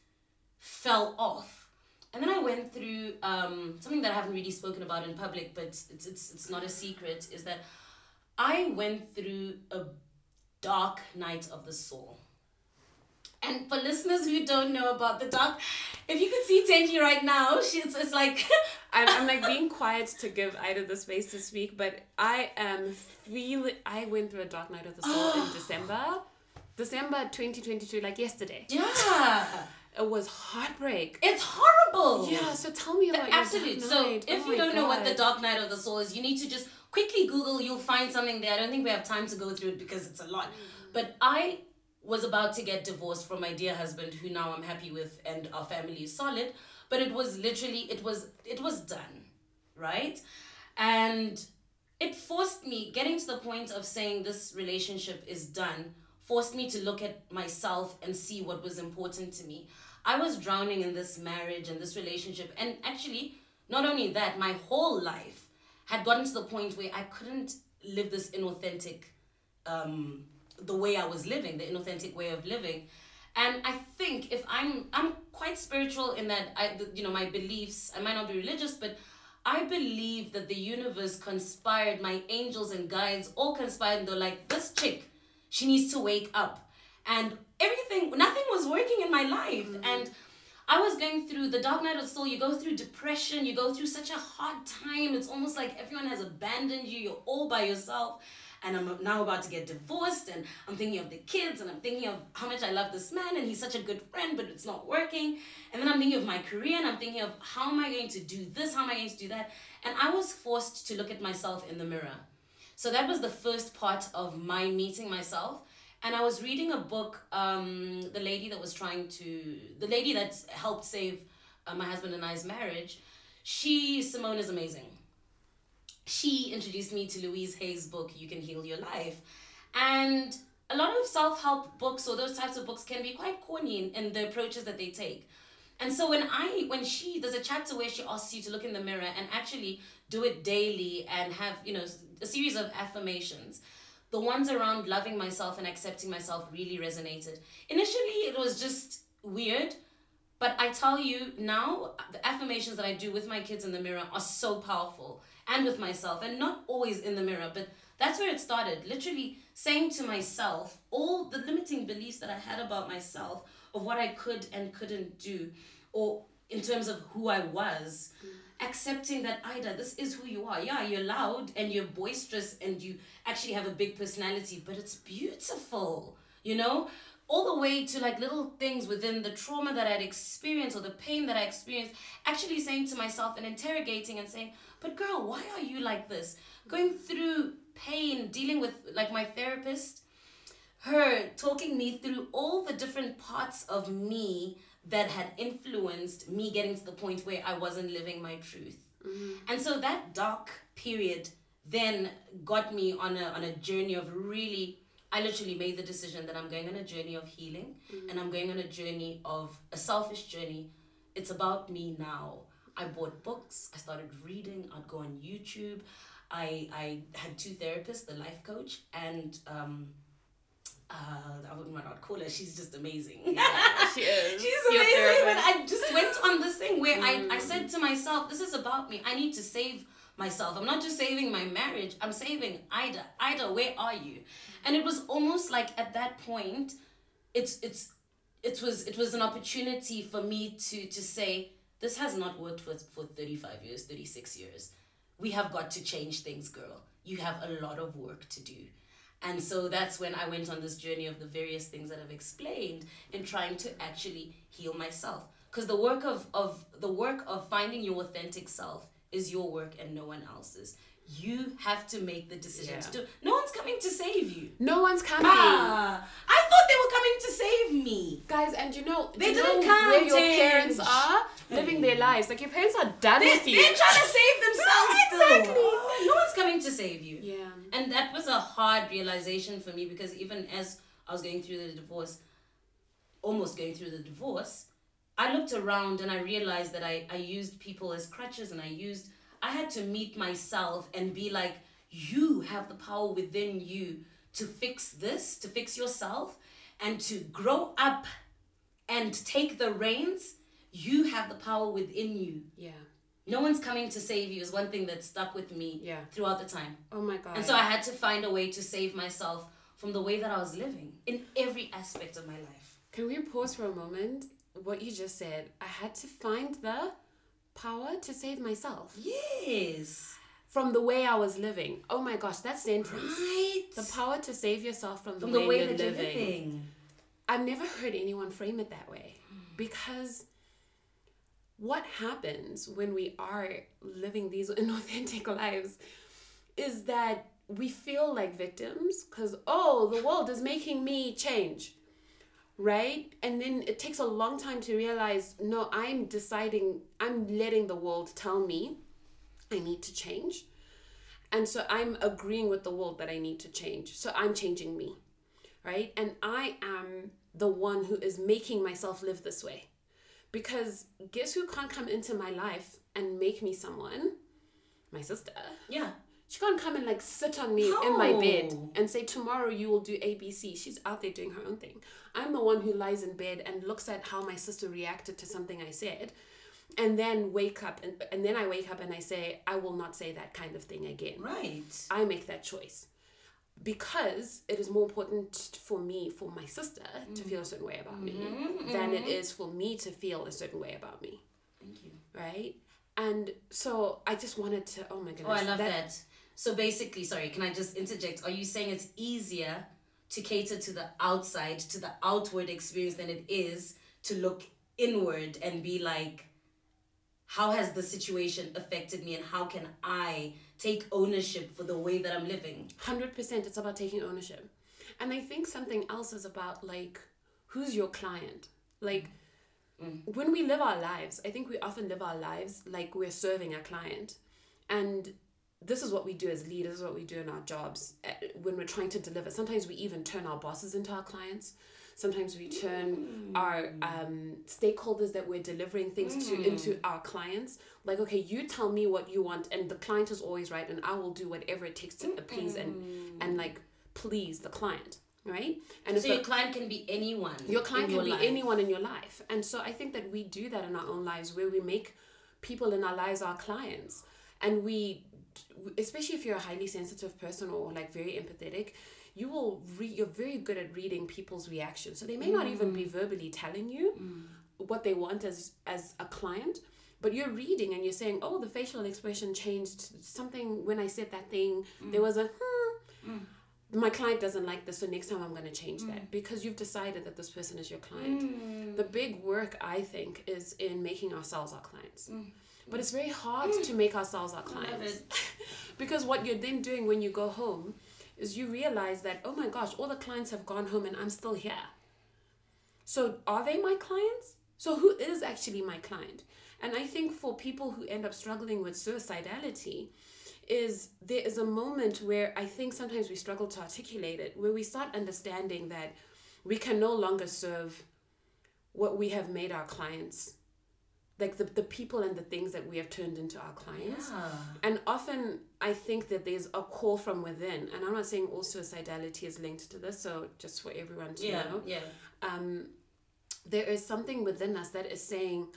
fell off. And then I went through um, something that I haven't really spoken about in public, but it's, it's, it's not a secret, is that I went through a dark night of the soul. And for listeners who don't know about the dark, if you could see Tenji right now, she's it's like I'm, I'm like being quiet to give Ida the space to speak, but I am feeling. I went through a dark night of the soul in December, December 2022, like yesterday. yeah, It was heartbreak. it's horrible. Yeah, so tell me about your Absolute. So if Oh you don't know what the dark night of the soul is, you need to just quickly Google. You'll find something there. I don't think we have time to go through it because it's a lot. Mm. But I was about to get divorced from my dear husband, who now I'm happy with, and our family is solid. But it was literally it was it was done, right? And it forced me getting to the point of saying this relationship is done forced me to look at myself and see what was important to me i was drowning in this marriage and this relationship and actually not only that my whole life had gotten to the point where i couldn't live this inauthentic um the way i was living the inauthentic way of living and i think if i'm i'm quite spiritual in that i you know my beliefs i might not be religious but I believe that the universe conspired, my angels and guides all conspired, and they're like, this chick, she needs to wake up. And everything, nothing was working in my life. Mm-hmm. And I was going through the dark night of the soul. You go through depression, you go through such a hard time. It's almost like everyone has abandoned you, you're all by yourself. And I'm now about to get divorced, and I'm thinking of the kids, and I'm thinking of how much I love this man, and he's such a good friend, but it's not working. And then I'm thinking of my career, and I'm thinking of how am I going to do this? How am I going to do that? And I was forced to look at myself in the mirror. So that was the first part of my meeting myself. And I was reading a book, um, the lady that was trying to, the lady that helped save uh, my husband and I's marriage. She, Simone, is amazing. She introduced me to Louise Hay's book, You Can Heal Your Life. And a lot of self help books or those types of books can be quite corny in, in the approaches that they take. And so when I when she there's a chapter where she asks you to look in the mirror and actually do it daily and have, you know, a series of affirmations. The ones around loving myself and accepting myself really resonated. Initially it was just weird, but I tell you now the affirmations that I do with my kids in the mirror are so powerful and with myself and not always in the mirror, but that's where it started. Literally saying to myself all the limiting beliefs that I had about myself of what I could and couldn't do, or in terms of who I was, mm. accepting that Ida, this is who you are. Yeah, you're loud and you're boisterous and you actually have a big personality, but it's beautiful, you know? All the way to like little things within the trauma that I'd experienced or the pain that I experienced, actually saying to myself and interrogating and saying, but girl, why are you like this? Going through pain, dealing with like my therapist, her talking me through all the different parts of me that had influenced me getting to the point where I wasn't living my truth. Mm-hmm. And so that dark period then got me on a on a journey of really I literally made the decision that I'm going on a journey of healing mm-hmm. and I'm going on a journey of a selfish journey. It's about me now. I bought books, I started reading, I'd go on YouTube. I I had two therapists, the life coach and um uh, I would not call her. She's just amazing. Yeah, she is. She's Your amazing. But. I just went on this thing where I, I Mm. said to myself, this is about me. I need to save myself. I'm not just saving my marriage, I'm saving Ida. Ida, where are you? And it was almost like at that point, it's it's it was it was an opportunity for me to to say, this has not worked for, for 35 years, 36 years. We have got to change things, girl. You have a lot of work to do. And so that's when I went on this journey of the various things that I've explained in trying to actually heal myself. Because the work of, of the work of finding your authentic self is your work and no one else's. You have to make the decision to do. it. No one's coming to save you. No one's coming. Ah, I thought they were coming to save me. Guys, and you know, They do you know didn't come, where your parents are living their lives. Like your parents are done They, with you. they're trying to save themselves. still. Exactly. No one's coming to save you. yeah. And that was a hard realization for me because even as I was going through the divorce, almost going through the divorce, I looked around and I realized that I, I used people as crutches and I used, I had to meet myself and be like, you have the power within you to fix this, to fix yourself, and to grow up and take the reins. You have the power within you. Yeah. No one's coming to save you is one thing that stuck with me Yeah. throughout the time. Oh my god. And so I had to find a way to save myself from the way that I was living in every aspect of my life. Can we pause for a moment? What you just said. I had to find the power to save myself Yes. from the way I was living. Oh my gosh, that sentence. Right. The power to save yourself from the, from way, the way you're living. living. I've never heard anyone frame it that way because what happens when we are living these inauthentic lives is that we feel like victims because, oh, the world is making me change, right? And then it takes a long time to realize, no, I'm deciding, I'm letting the world tell me I need to change. And so I'm agreeing with the world that I need to change. So I'm changing me right? And I am the one who is making myself live this way. Because guess who can't come into my life and make me someone? My sister. Yeah. She can't come and like sit on me in my bed and say, Tomorrow you will do ABC. She's out there doing her own thing. I'm the one who lies in bed and looks at how my sister reacted to something I said and then wake up and, and then I wake up and I say, I will not say that kind of thing again. Right. I make that choice because it is more important for me, for my sister, to mm. feel a certain way about me mm-hmm, than it mm-hmm. is for me to feel a certain way about me, Thank you. right? And so I just wanted to, oh my goodness. Oh, I love that. So basically, sorry, can I just interject? Are you saying it's easier to cater to the outside, to the outward experience than it is to look inward and be like, how has the situation affected me and how can I take ownership for the way that I'm living? 100% it's about taking ownership. And I think something else is about like, who's your client? Like, mm. when we live our lives, I think we often live our lives like we're serving a client. And this is what we do as leaders, what we do in our jobs uh, when we're trying to deliver. Sometimes we even turn our bosses into our clients. Sometimes we turn our um, stakeholders that we're delivering things to into our clients. Like, okay, you tell me what you want, and the client is always right, and I will do whatever it takes to please and and like please the client, right? And So the- your client can be anyone. your client can be life. anyone in your life. And so I think that we do that in our own lives where we make people in our lives our clients. And we, especially if you're a highly sensitive person or like very empathetic, you will read you're very good at reading people's reactions. So they may not even be mm. verbally telling you mm. what they want as as a client, but you're reading and you're saying, "Oh, the facial expression changed something when I said that thing. There mm. was a hmm, my client doesn't like this, so next time I'm going to change that because you've decided that this person is your client. The big work, I think, is in making ourselves our clients. But it's very hard to make ourselves our clients because what you're then doing when you go home is you realize that, oh my gosh, all the clients have gone home and I'm still here. So are they my clients? So who is actually my client? And I think for people who end up struggling with suicidality, is there is a moment where I think sometimes we struggle to articulate it, where we start understanding that we can no longer serve what we have made our clients, like the, the people and the things that we have turned into our clients. Yeah. And often I think that there's a call from within. And I'm not saying all suicidality is linked to this, so just for everyone to Yeah. know. Yeah. Um, there is something within us that is saying,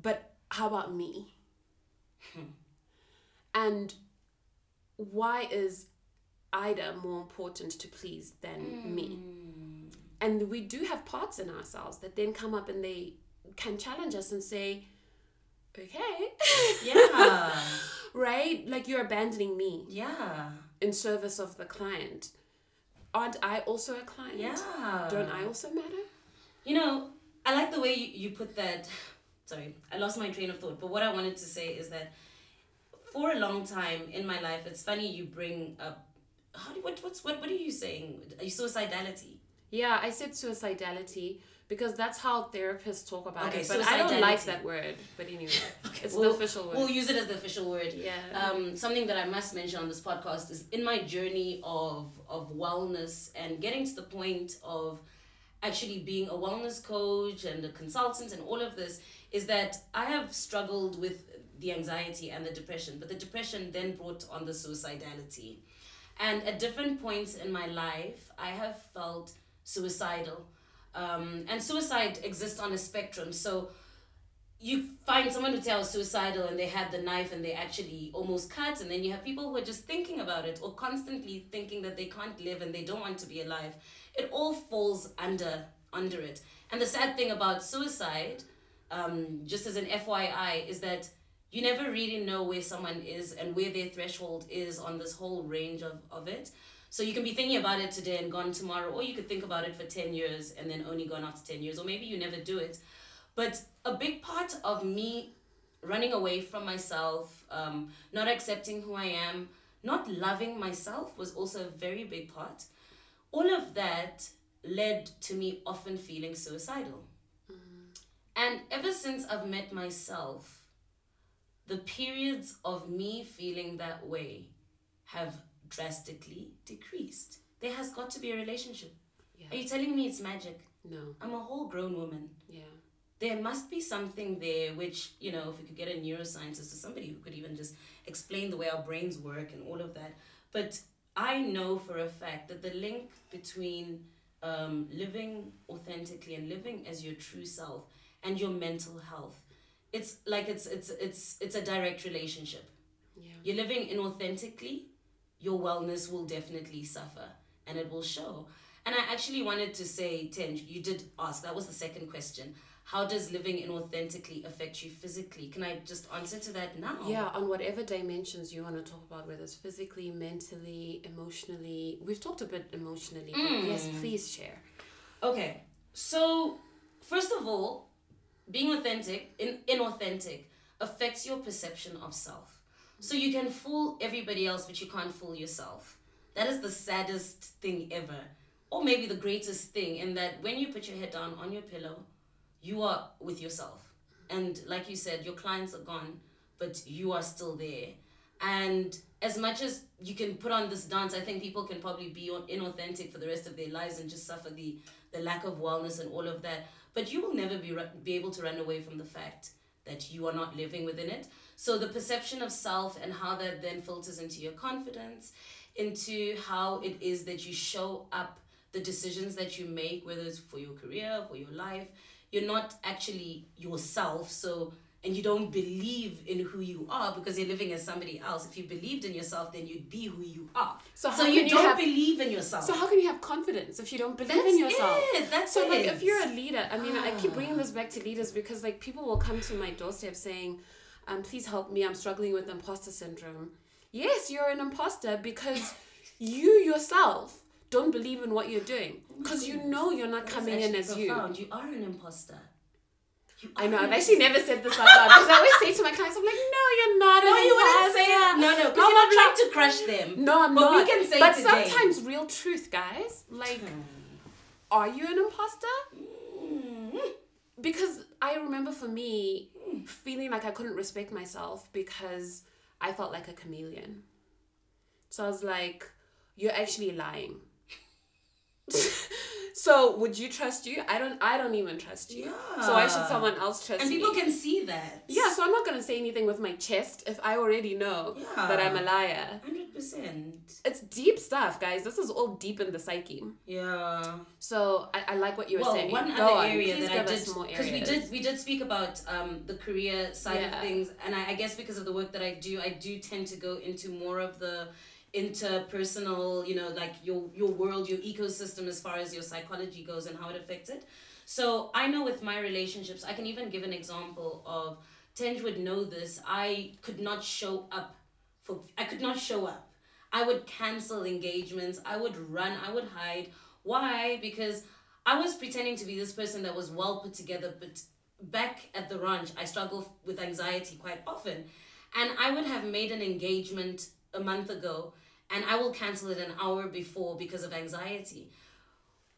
but how about me? and why is Ida more important to please than me? And we do have parts in ourselves that then come up and they can challenge us and say, okay, Yeah. right? Like you're abandoning me yeah. in service of the client. Aren't I also a client? Yeah. Don't I also matter? You know, I like the way you, you put that. Sorry, I lost my train of thought. But what I wanted to say is that for a long time in my life, it's funny you bring up. How do what what's what what are you saying? Suicidality? Yeah, I said suicidality because that's how therapists talk about Okay, it. But I don't like that word. But anyway, it's we'll- the official word. We'll use it as the official word. Yeah. Um, something that I must mention on this podcast is in my journey of of wellness and getting to the point of actually being a wellness coach and a consultant and all of this is that I have struggled with the anxiety and the depression, but the depression then brought on the suicidality. And at different points in my life, I have felt suicidal. Um, and suicide exists on a spectrum. So you find someone who tells suicidal and they had the knife and they actually almost cut and then you have people who are just thinking about it or constantly thinking that they can't live and they don't want to be alive it all falls under under it and the sad thing about suicide um, just as an fyi is that you never really know where someone is and where their threshold is on this whole range of, of it so you can be thinking about it today and gone tomorrow or you could think about it for 10 years and then only gone after 10 years or maybe you never do it but a big part of me running away from myself, um, not accepting who I am, not loving myself was also a very big part. All of that led to me often feeling suicidal. And ever since I've met myself, the periods of me feeling that way have drastically decreased. There has got to be a relationship. Yeah. Are you telling me it's magic? No. I'm a whole grown woman Yeah. there must be something there which you know if we could get a neuroscientist or somebody who could even just explain the way our brains work and all of that but i know for a fact that the link between um, living authentically and living as your true self and your mental health it's like it's it's it's it's a direct relationship Yeah. you're living inauthentically, your wellness will definitely suffer and it will show. And I actually wanted to say, Tenj, you did ask, that was the second question. How does living inauthentically affect you physically? Can I just answer to that now? Yeah, on whatever dimensions you want to talk about, whether it's physically, mentally, emotionally. We've talked a bit emotionally, but mm. yes, please share. Okay, so first of all, being authentic, in, inauthentic, affects your perception of self. So you can fool everybody else, but you can't fool yourself. That is the saddest thing ever. Or maybe the greatest thing, in that when you put your head down on your pillow, you are with yourself. And like you said, your clients are gone, but you are still there. And as much as you can put on this dance, I think people can probably be inauthentic for the rest of their lives and just suffer the, the lack of wellness and all of that. But you will never be, be able to run away from the fact that you are not living within it. So the perception of self and how that then filters into your confidence, into how it is that you show up, the decisions that you make, whether it's for your career, for your life, you're not actually yourself. So and you don't believe in who you are because you're living as somebody else. If you believed in yourself, then you'd be who you are. So how so can you you don't have- believe in yourself. So how can you have confidence if you don't believe That's in yourself? it. That's so like if you're a leader, I mean, I keep bringing ah. this back to leaders because like people will come to my doorstep saying, um, "Please help me. I'm struggling with imposter syndrome." Yes, you're an imposter because you yourself don't believe in what you're doing because you know you're not That's coming in as you. profound. You are an imposter. You I know. I've actually never said this out loud because I always say to my clients, "I'm like, no, you're not No, you wouldn't say that. No, no, because Blah, you're not trying to crush them. No, I'm but not. we can say but today. sometimes real truth, guys. Like, are you an imposter? Because I remember for me feeling like I couldn't respect myself because I felt like a chameleon. So I was like, you're actually lying. So would you trust you? I don't. I don't even trust you. Yeah. So why should someone else trust you? and me? people can see that. Yeah. So I'm not gonna say anything with my chest if I already know that I'm a liar. Percent. It's deep stuff, guys. This is all deep in the psyche. Yeah. So I, I like what you were Well, saying. one Go other on. area Please that I did because we did we did speak about um, the career side Yeah. of things, and I, I guess because of the work that I do, I do tend to go into more of the interpersonal, you know, like your your world, your ecosystem as far as your psychology goes and how it affects it. So I know with my relationships, I can even give an example of Tenj would know this. I could not show up for I could not show up. I would cancel engagements. I would run. I would hide. Why? Because I was pretending to be this person that was well put together, but back at the ranch, I struggle with anxiety quite often. And I would have made an engagement a month ago and I will cancel it an hour before because of anxiety.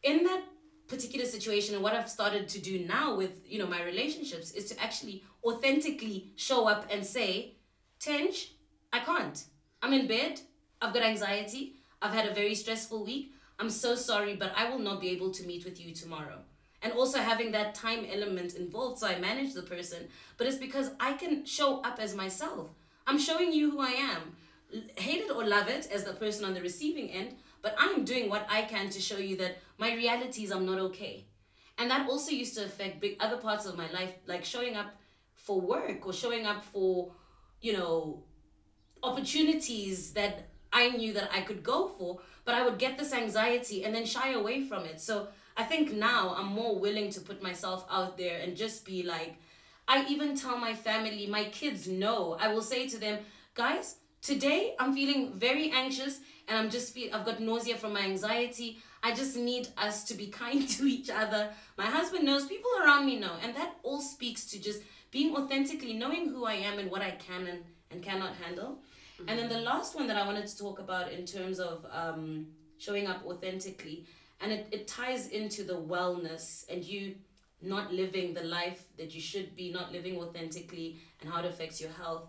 In that particular situation and what I've started to do now with, you know, my relationships is to actually authentically show up and say, Tenj, I can't. I'm in bed. I've got anxiety. I've had a very stressful week. I'm so sorry, but I will not be able to meet with you tomorrow. And also having that time element involved, so I manage the person, but it's because I can show up as myself. I'm showing you who I am. Hate it or love it as the person on the receiving end, but I'm doing what I can to show you that my reality is I'm not okay. And that also used to affect big other parts of my life, like showing up for work or showing up for, you know, opportunities that I knew that I could go for, but I would get this anxiety and then shy away from it. So I think now I'm more willing to put myself out there and just be like, I even tell my family, my kids know. I will say to them, guys, today I'm feeling very anxious and I'm just feel I've got nausea from my anxiety. I just need us to be kind to each other. My husband knows, people around me know, and that all speaks to just being authentically knowing who I am and what I can and, and cannot handle. And then the last one that I wanted to talk about in terms of um, showing up authentically, and it, it ties into the wellness and you not living the life that you should be, not living authentically, and how it affects your health.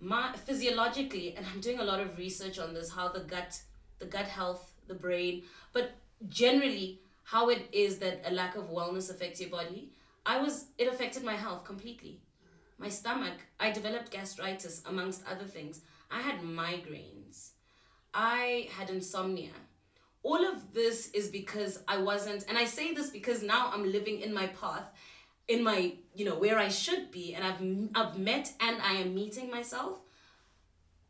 My physiologically, and I'm doing a lot of research on this, how the gut, the gut health, the brain, but generally how it is that a lack of wellness affects your body. I was it affected my health completely. My stomach, I developed gastritis amongst other things. I had migraines. I had insomnia. All of this is because I wasn't, and I say this because now I'm living in my path, in my, you know, where I should be, and I've I've met and I am meeting myself.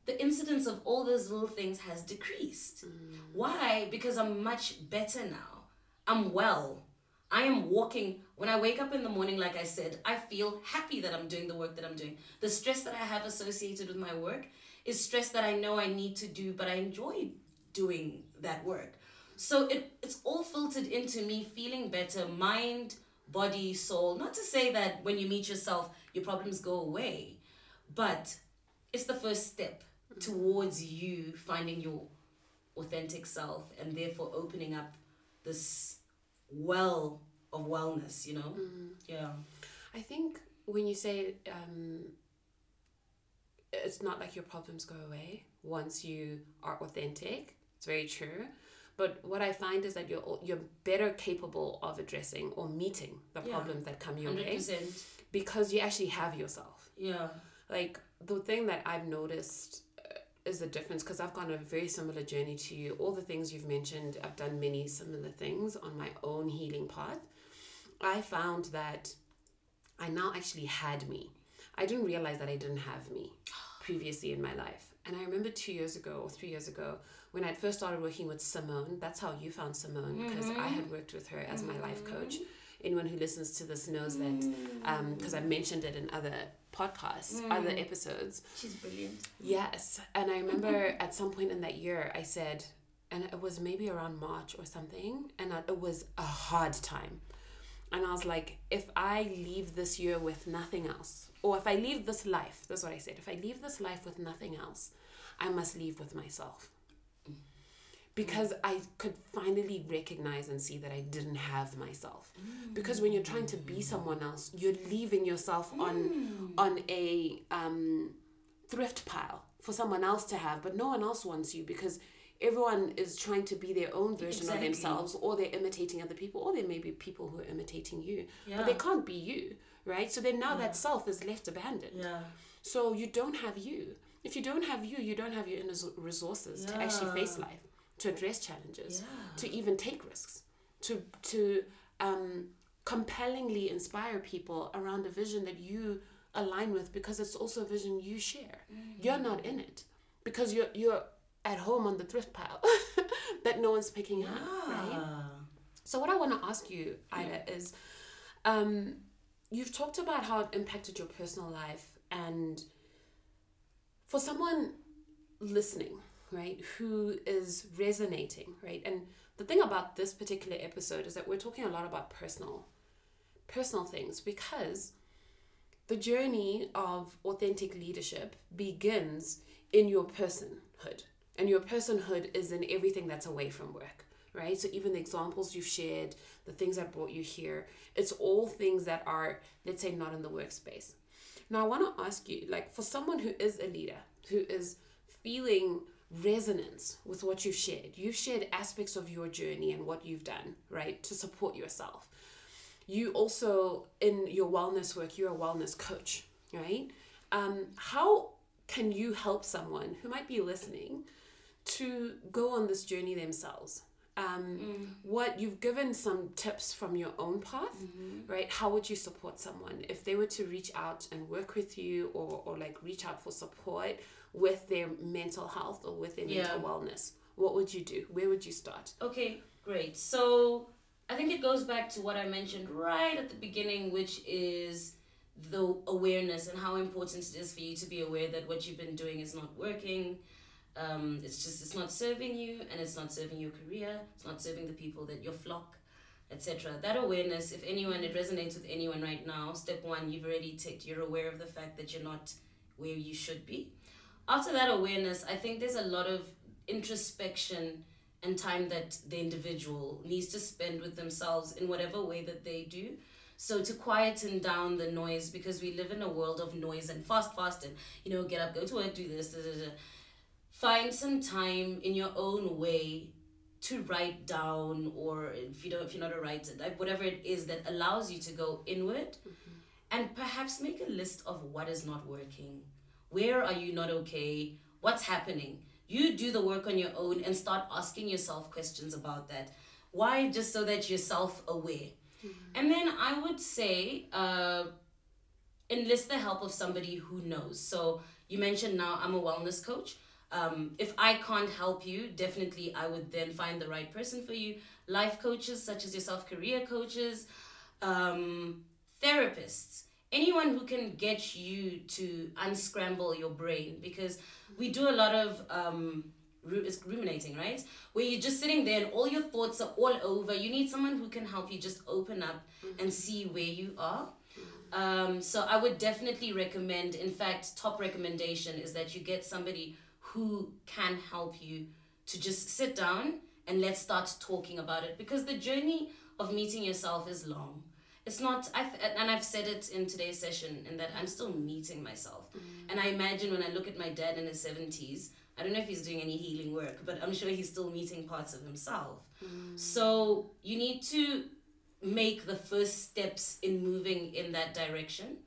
The incidence of all those little things has decreased. Mm. Why? Because I'm much better now. I'm well. I am walking. When I wake up in the morning, like I said, I feel happy that I'm doing the work that I'm doing. The stress that I have associated with my work is stress that I know I need to do, but I enjoy doing that work. So it, it's all filtered into me feeling better, mind, body, soul. Not to say that when you meet yourself, your problems go away, but it's the first step towards you finding your authentic self and therefore opening up this well of wellness, you know? Yeah. I think when you say um, it's not like your problems go away once you are authentic, it's very true. But what I find is that you're you're better capable of addressing or meeting the Yeah. problems that come your way 100%. because you actually have yourself. Yeah. Like the thing that I've noticed uh, is the difference because I've gone a very similar journey to you. All the things you've mentioned, I've done many similar things on my own healing path. I found that I now actually had me. I didn't realize that I didn't have me previously in my life. And I remember two years ago or three years ago when I first started working with Simone. That's how you found Simone because I had mm-hmm. worked with her as my life coach. Mm-hmm. Anyone who listens to this knows that mm. um, because I've mentioned it in other podcasts, mm. other episodes. She's brilliant. Yes. And I remember at some point in that year, I said, and it was maybe around March or something, and it was a hard time. And I was like, if I leave this year with nothing else, or if I leave this life, that's what I said, if I leave this life with nothing else, I must leave with myself. Because I could finally recognize and see that I didn't have myself. Because when you're trying to be someone else, you're leaving yourself on on a um, thrift pile for someone else to have, but no one else wants you because everyone is trying to be their own version Exactly. of themselves or they're imitating other people or there may be people who are imitating you Yeah. but they can't be you right? So then now that self is left abandoned. Yeah. so you don't have you. If you don't have you you don't have your inner resources to actually face life to address challenges Yeah. to even take risks to to um, compellingly inspire people around a vision that you align with because it's also a vision you share. You're not in it because you're you're at home on the thrift pile that no one's picking up right? So what I want to ask you, Ida, is um, you've talked about how it impacted your personal life, and for someone listening, right, who is resonating, right, and the thing about this particular episode is that we're talking a lot about personal, personal things because the journey of authentic leadership begins in your personhood. And your personhood is in everything that's away from work, right? So even the examples you've shared, the things that brought you here, it's all things that are, let's say, not in the workspace. Now, I want to ask you, like, for someone who is a leader, who is feeling resonance with what you've shared, you've shared aspects of your journey and what you've done, right, to support yourself you also in your wellness work you're a wellness coach right um, how can you help someone who might be listening to go on this journey themselves um, what you've given some tips from your own path right? How would you support someone? If they were to reach out and work with you or, or like reach out for support with their mental health or with their mental wellness what would you do? Where would you start? Okay, great. So I think it goes back to what I mentioned right at the beginning, which is the awareness and how important it is for you to be aware that what you've been doing is not working. Um, it's just it's not serving you, and it's not serving your career. It's not serving the people that your flock, etc. That awareness, if anyone, it resonates with anyone right now. Step one, you've already ticked. You're aware of the fact that you're not where you should be. After that awareness, I think there's a lot of introspection and time that the individual needs to spend with themselves in whatever way that they do. So to quieten down the noise because we live in a world of noise and fast, fast and you know get up, go to work, do this. Da, da, da. Find some time in your own way to write down, or if you don't, if you're not a writer, like whatever it is that allows you to go inward, and perhaps make a list of what is not working. Where are you not okay? What's happening? You do the work on your own and start asking yourself questions about that. Why? Just so that you're self aware. And then I would say, uh, enlist the help of somebody who knows. So you mentioned now I'm a wellness coach. Um, if I can't help you, definitely I would then find the right person for you. Life coaches, such as yourself, career coaches, um, therapists, anyone who can get you to unscramble your brain because we do a lot of um, ruminating, right? Where you're just sitting there and all your thoughts are all over. You need someone who can help you just open up and see where you are. Um, so I would definitely recommend, in fact, top recommendation is that you get somebody who can help you to just sit down and let's start talking about it because the journey of meeting yourself is long. It's not, I and I've said it in today's session, in that I'm still meeting myself. Mm. And I imagine when I look at my dad in his 70s, I don't know if he's doing any healing work, but I'm sure he's still meeting parts of himself. Mm. So you need to make the first steps in moving in that direction.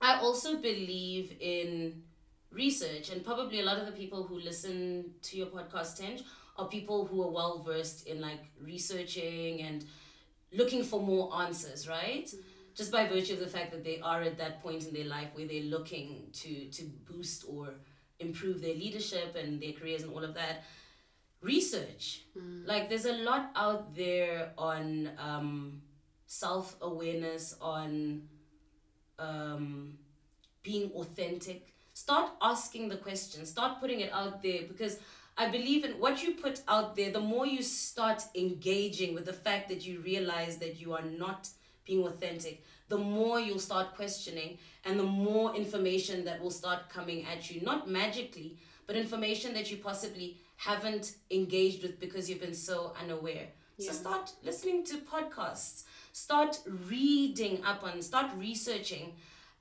I also believe in research, and probably a lot of the people who listen to your podcast, Tenj, are people who are well versed in like researching and looking for more answers, right? Just by virtue of the fact that they are at that point in their life where they're looking to to boost or improve their leadership and their careers and all of that. Research, like there's a lot out there on um, self awareness, on um, being authentic. Start asking the questions. Start putting it out there because I believe in what you put out there. The more you start engaging with the fact that you realize that you are not being authentic, the more you'll start questioning, and the more information that will start coming at you. Not magically, but information that you possibly haven't engaged with because you've been so unaware. So start listening to podcasts. Start reading up on. Start researching.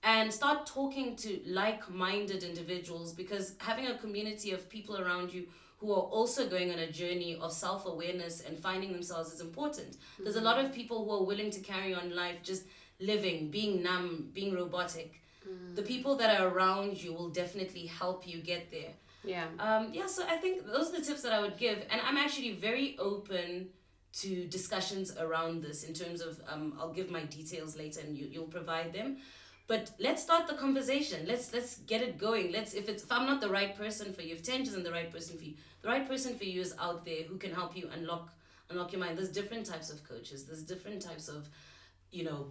And start talking to like-minded individuals because having a community of people around you who are also going on a journey of self-awareness and finding themselves is important mm-hmm. there's a lot of people who are willing to carry on life just living being numb being robotic mm. the people that are around you will definitely help you get there yeah um yeah so i think those are the tips that i would give and i'm actually very open to discussions around this in terms of um, I'll give my details later and you, you'll provide them but let's start the conversation. Let's let's get it going. Let's if it's if i'm not the right person for you if tenj isn't the right person for you the right person for you is out there who can help you unlock unlock your mind. There's different types of coaches. There's different types of you know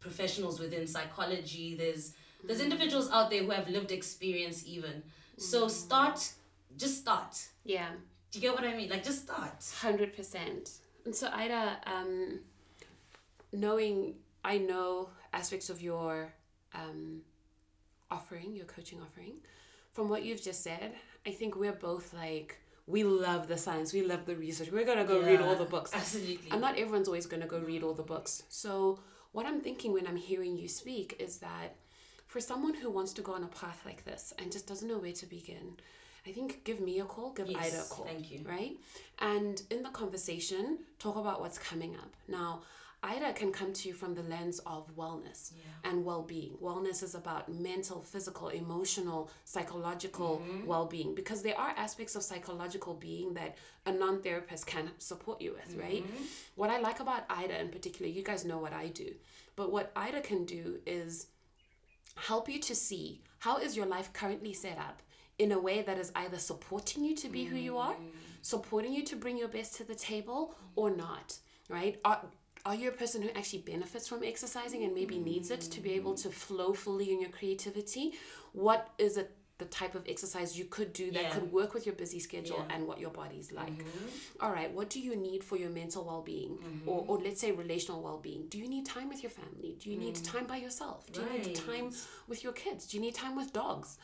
professionals within psychology. There's there's mm-hmm. individuals out there who have lived experience even. Mm. so mm-hmm. start just start. Yeah. Do you get what i mean? Like just start. 100% and so ida um knowing i know aspects of your um, offering, your coaching offering, from what you've just said, I think we're both like, we love the science, we love the research. We're gonna go yeah, read all the books. Absolutely. And not everyone's always gonna go read all the books. So, what I'm thinking when I'm hearing you speak is that for someone who wants to go on a path like this and just doesn't know where to begin, I think give me a call, give yes, Ida a call. Thank you. Right? And in the conversation, talk about what's coming up. Now, Ida can come to you from the lens of wellness yeah. and well being. Wellness is about mental, physical, emotional, psychological mm-hmm. well being because there are aspects of psychological being that a non therapist can support you with, right? Mm-hmm. What I like about Ida in particular, you guys know what I do, but what Ida can do is help you to see how is your life currently set up in a way that is either supporting you to be mm-hmm. who you are, mm. supporting you to bring your best to the table, or not, right? Are, are you a person who actually benefits from exercising and maybe needs it to be able to flow fully in your creativity? What is it the type of exercise you could do that yeah. could work with your busy schedule yeah. and what your body's like. Mm-hmm. All right, what do you need for your mental well being mm-hmm. or, or let's say relational well being? Do you need time with your family? Do you need mm. time by yourself? Do right. you need time with your kids? Do you need time with dogs?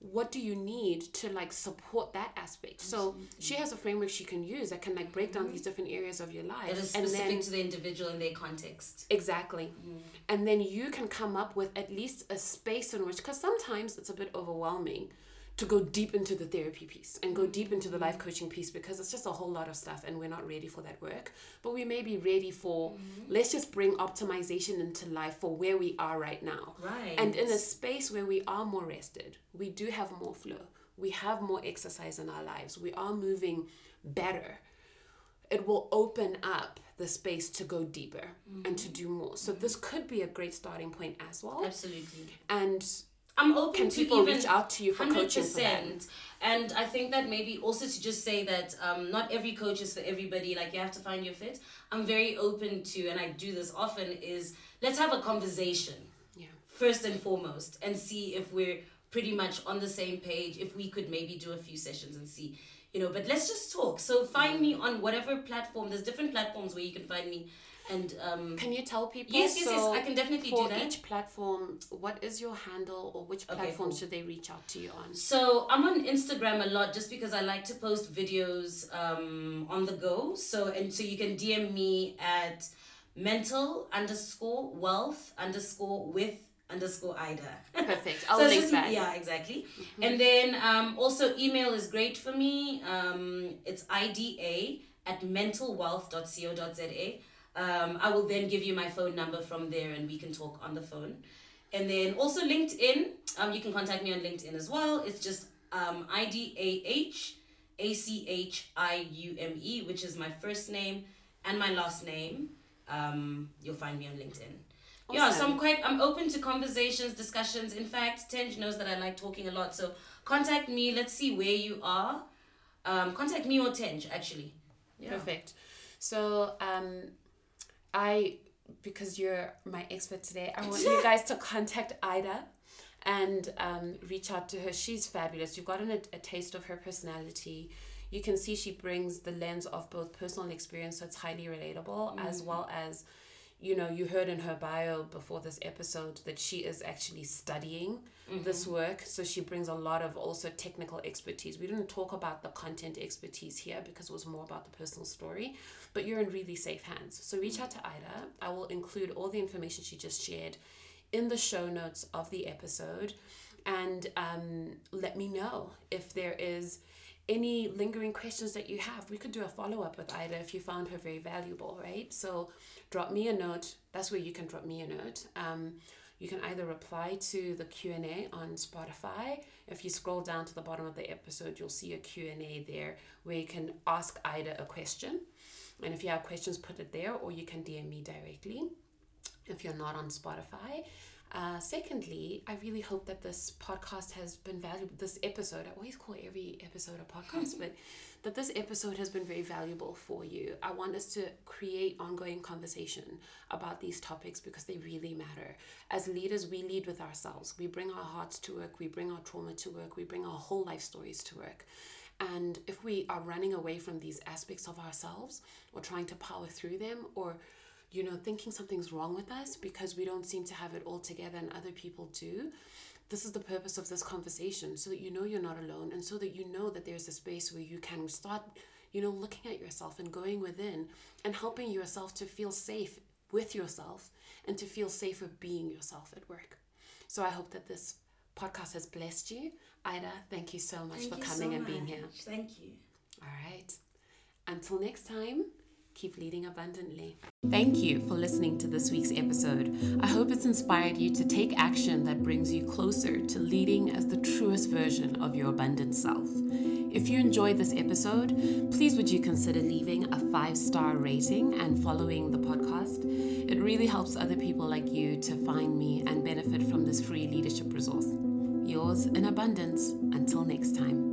What do you need to like support that aspect? So she has a framework she can use that can like break down these different areas of your life that is specific and then, to the individual and their context. Exactly. Mm. and then you can come up with at least a space in which because sometimes it's a bit overwhelming to go deep into the therapy piece and go deep into the life coaching piece because it's just a whole lot of stuff and we're not ready for that work. But we may be ready for mm-hmm. let's just bring optimization into life for where we are right now. Right. And in a space where we are more rested, we do have more flow, we have more exercise in our lives, we are moving better. It will open up the space to go deeper mm-hmm. and to mm-hmm. do more. So this could be a great starting point as well. Absolutely. And I'm open Can to people even reach out to you for 100%. coaching for that? And I think that maybe also to just say that um, not every coach is for everybody. Like you have to find your fit. I'm very open to, and I do this often. Is let's have a conversation. Yeah. First and foremost, and see if we're pretty much on the same page. If we could maybe do a few sessions and see, you know. But let's just talk. So find me on whatever platform. There's different platforms where you can find me and um, can you tell people? Yes, yes, so yes. I can definitely do that. For each platform, what is your handle, or which platforms okay, cool. should they reach out to you on? So I'm on Instagram a lot, just because I like to post videos um, on the go. So and so you can DM me at mental underscore wealth underscore with underscore Ida. Perfect. I'll so link just, that. Yeah, exactly. Mm-hmm. And then um, also email is great for me. Um, it's IDA at mentalwealth.co.za. Um, I will then give you my phone number from there and we can talk on the phone. And then also LinkedIn, um, you can contact me on LinkedIn as well. It's just um, I D A H A C H I U M E, which is my first name and my last name. Um, you'll find me on LinkedIn. Awesome. Yeah, so I'm quite I'm open to conversations, discussions. In fact, Tenj knows that I like talking a lot. So contact me. Let's see where you are. Um, contact me or Tenj actually. Yeah. Perfect. So um, I because you're my expert today, I want you guys to contact Ida and um, reach out to her. She's fabulous. You've gotten a, a taste of her personality. You can see she brings the lens of both personal experience, so it's highly relatable, mm. as well as you know, you heard in her bio before this episode that she is actually studying mm-hmm. this work. So she brings a lot of also technical expertise. We didn't talk about the content expertise here because it was more about the personal story, but you're in really safe hands. So reach out to Ida. I will include all the information she just shared in the show notes of the episode and um, let me know if there is any lingering questions that you have. We could do a follow up with Ida if you found her very valuable, right? So drop me a note. That's where you can drop me a note. Um, you can either reply to the q&a on spotify. If you scroll down to the bottom of the episode you'll see a q&a there where you can ask ida a question. And if you have questions put it there or you can dm me directly if you're not on spotify. Uh, secondly, I really hope that this podcast has been valuable. This episode, I always call every episode a podcast, but that this episode has been very valuable for you. I want us to create ongoing conversation about these topics because they really matter. As leaders, we lead with ourselves. We bring our hearts to work, we bring our trauma to work, we bring our whole life stories to work. And if we are running away from these aspects of ourselves or trying to power through them or you know, thinking something's wrong with us because we don't seem to have it all together and other people do. This is the purpose of this conversation so that you know you're not alone and so that you know that there's a space where you can start, you know, looking at yourself and going within and helping yourself to feel safe with yourself and to feel safer being yourself at work. So I hope that this podcast has blessed you. Ida, thank you so much Thank for coming so and being here. Thank you. All right. Until next time, keep leading abundantly. Thank you for listening to this week's episode. I hope it's inspired you to take action that brings you closer to leading as the truest version of your abundant self. If you enjoyed this episode, please would you consider leaving a five star rating and following the podcast? It really helps other people like you to find me and benefit from this free leadership resource. Yours in abundance. Until next time.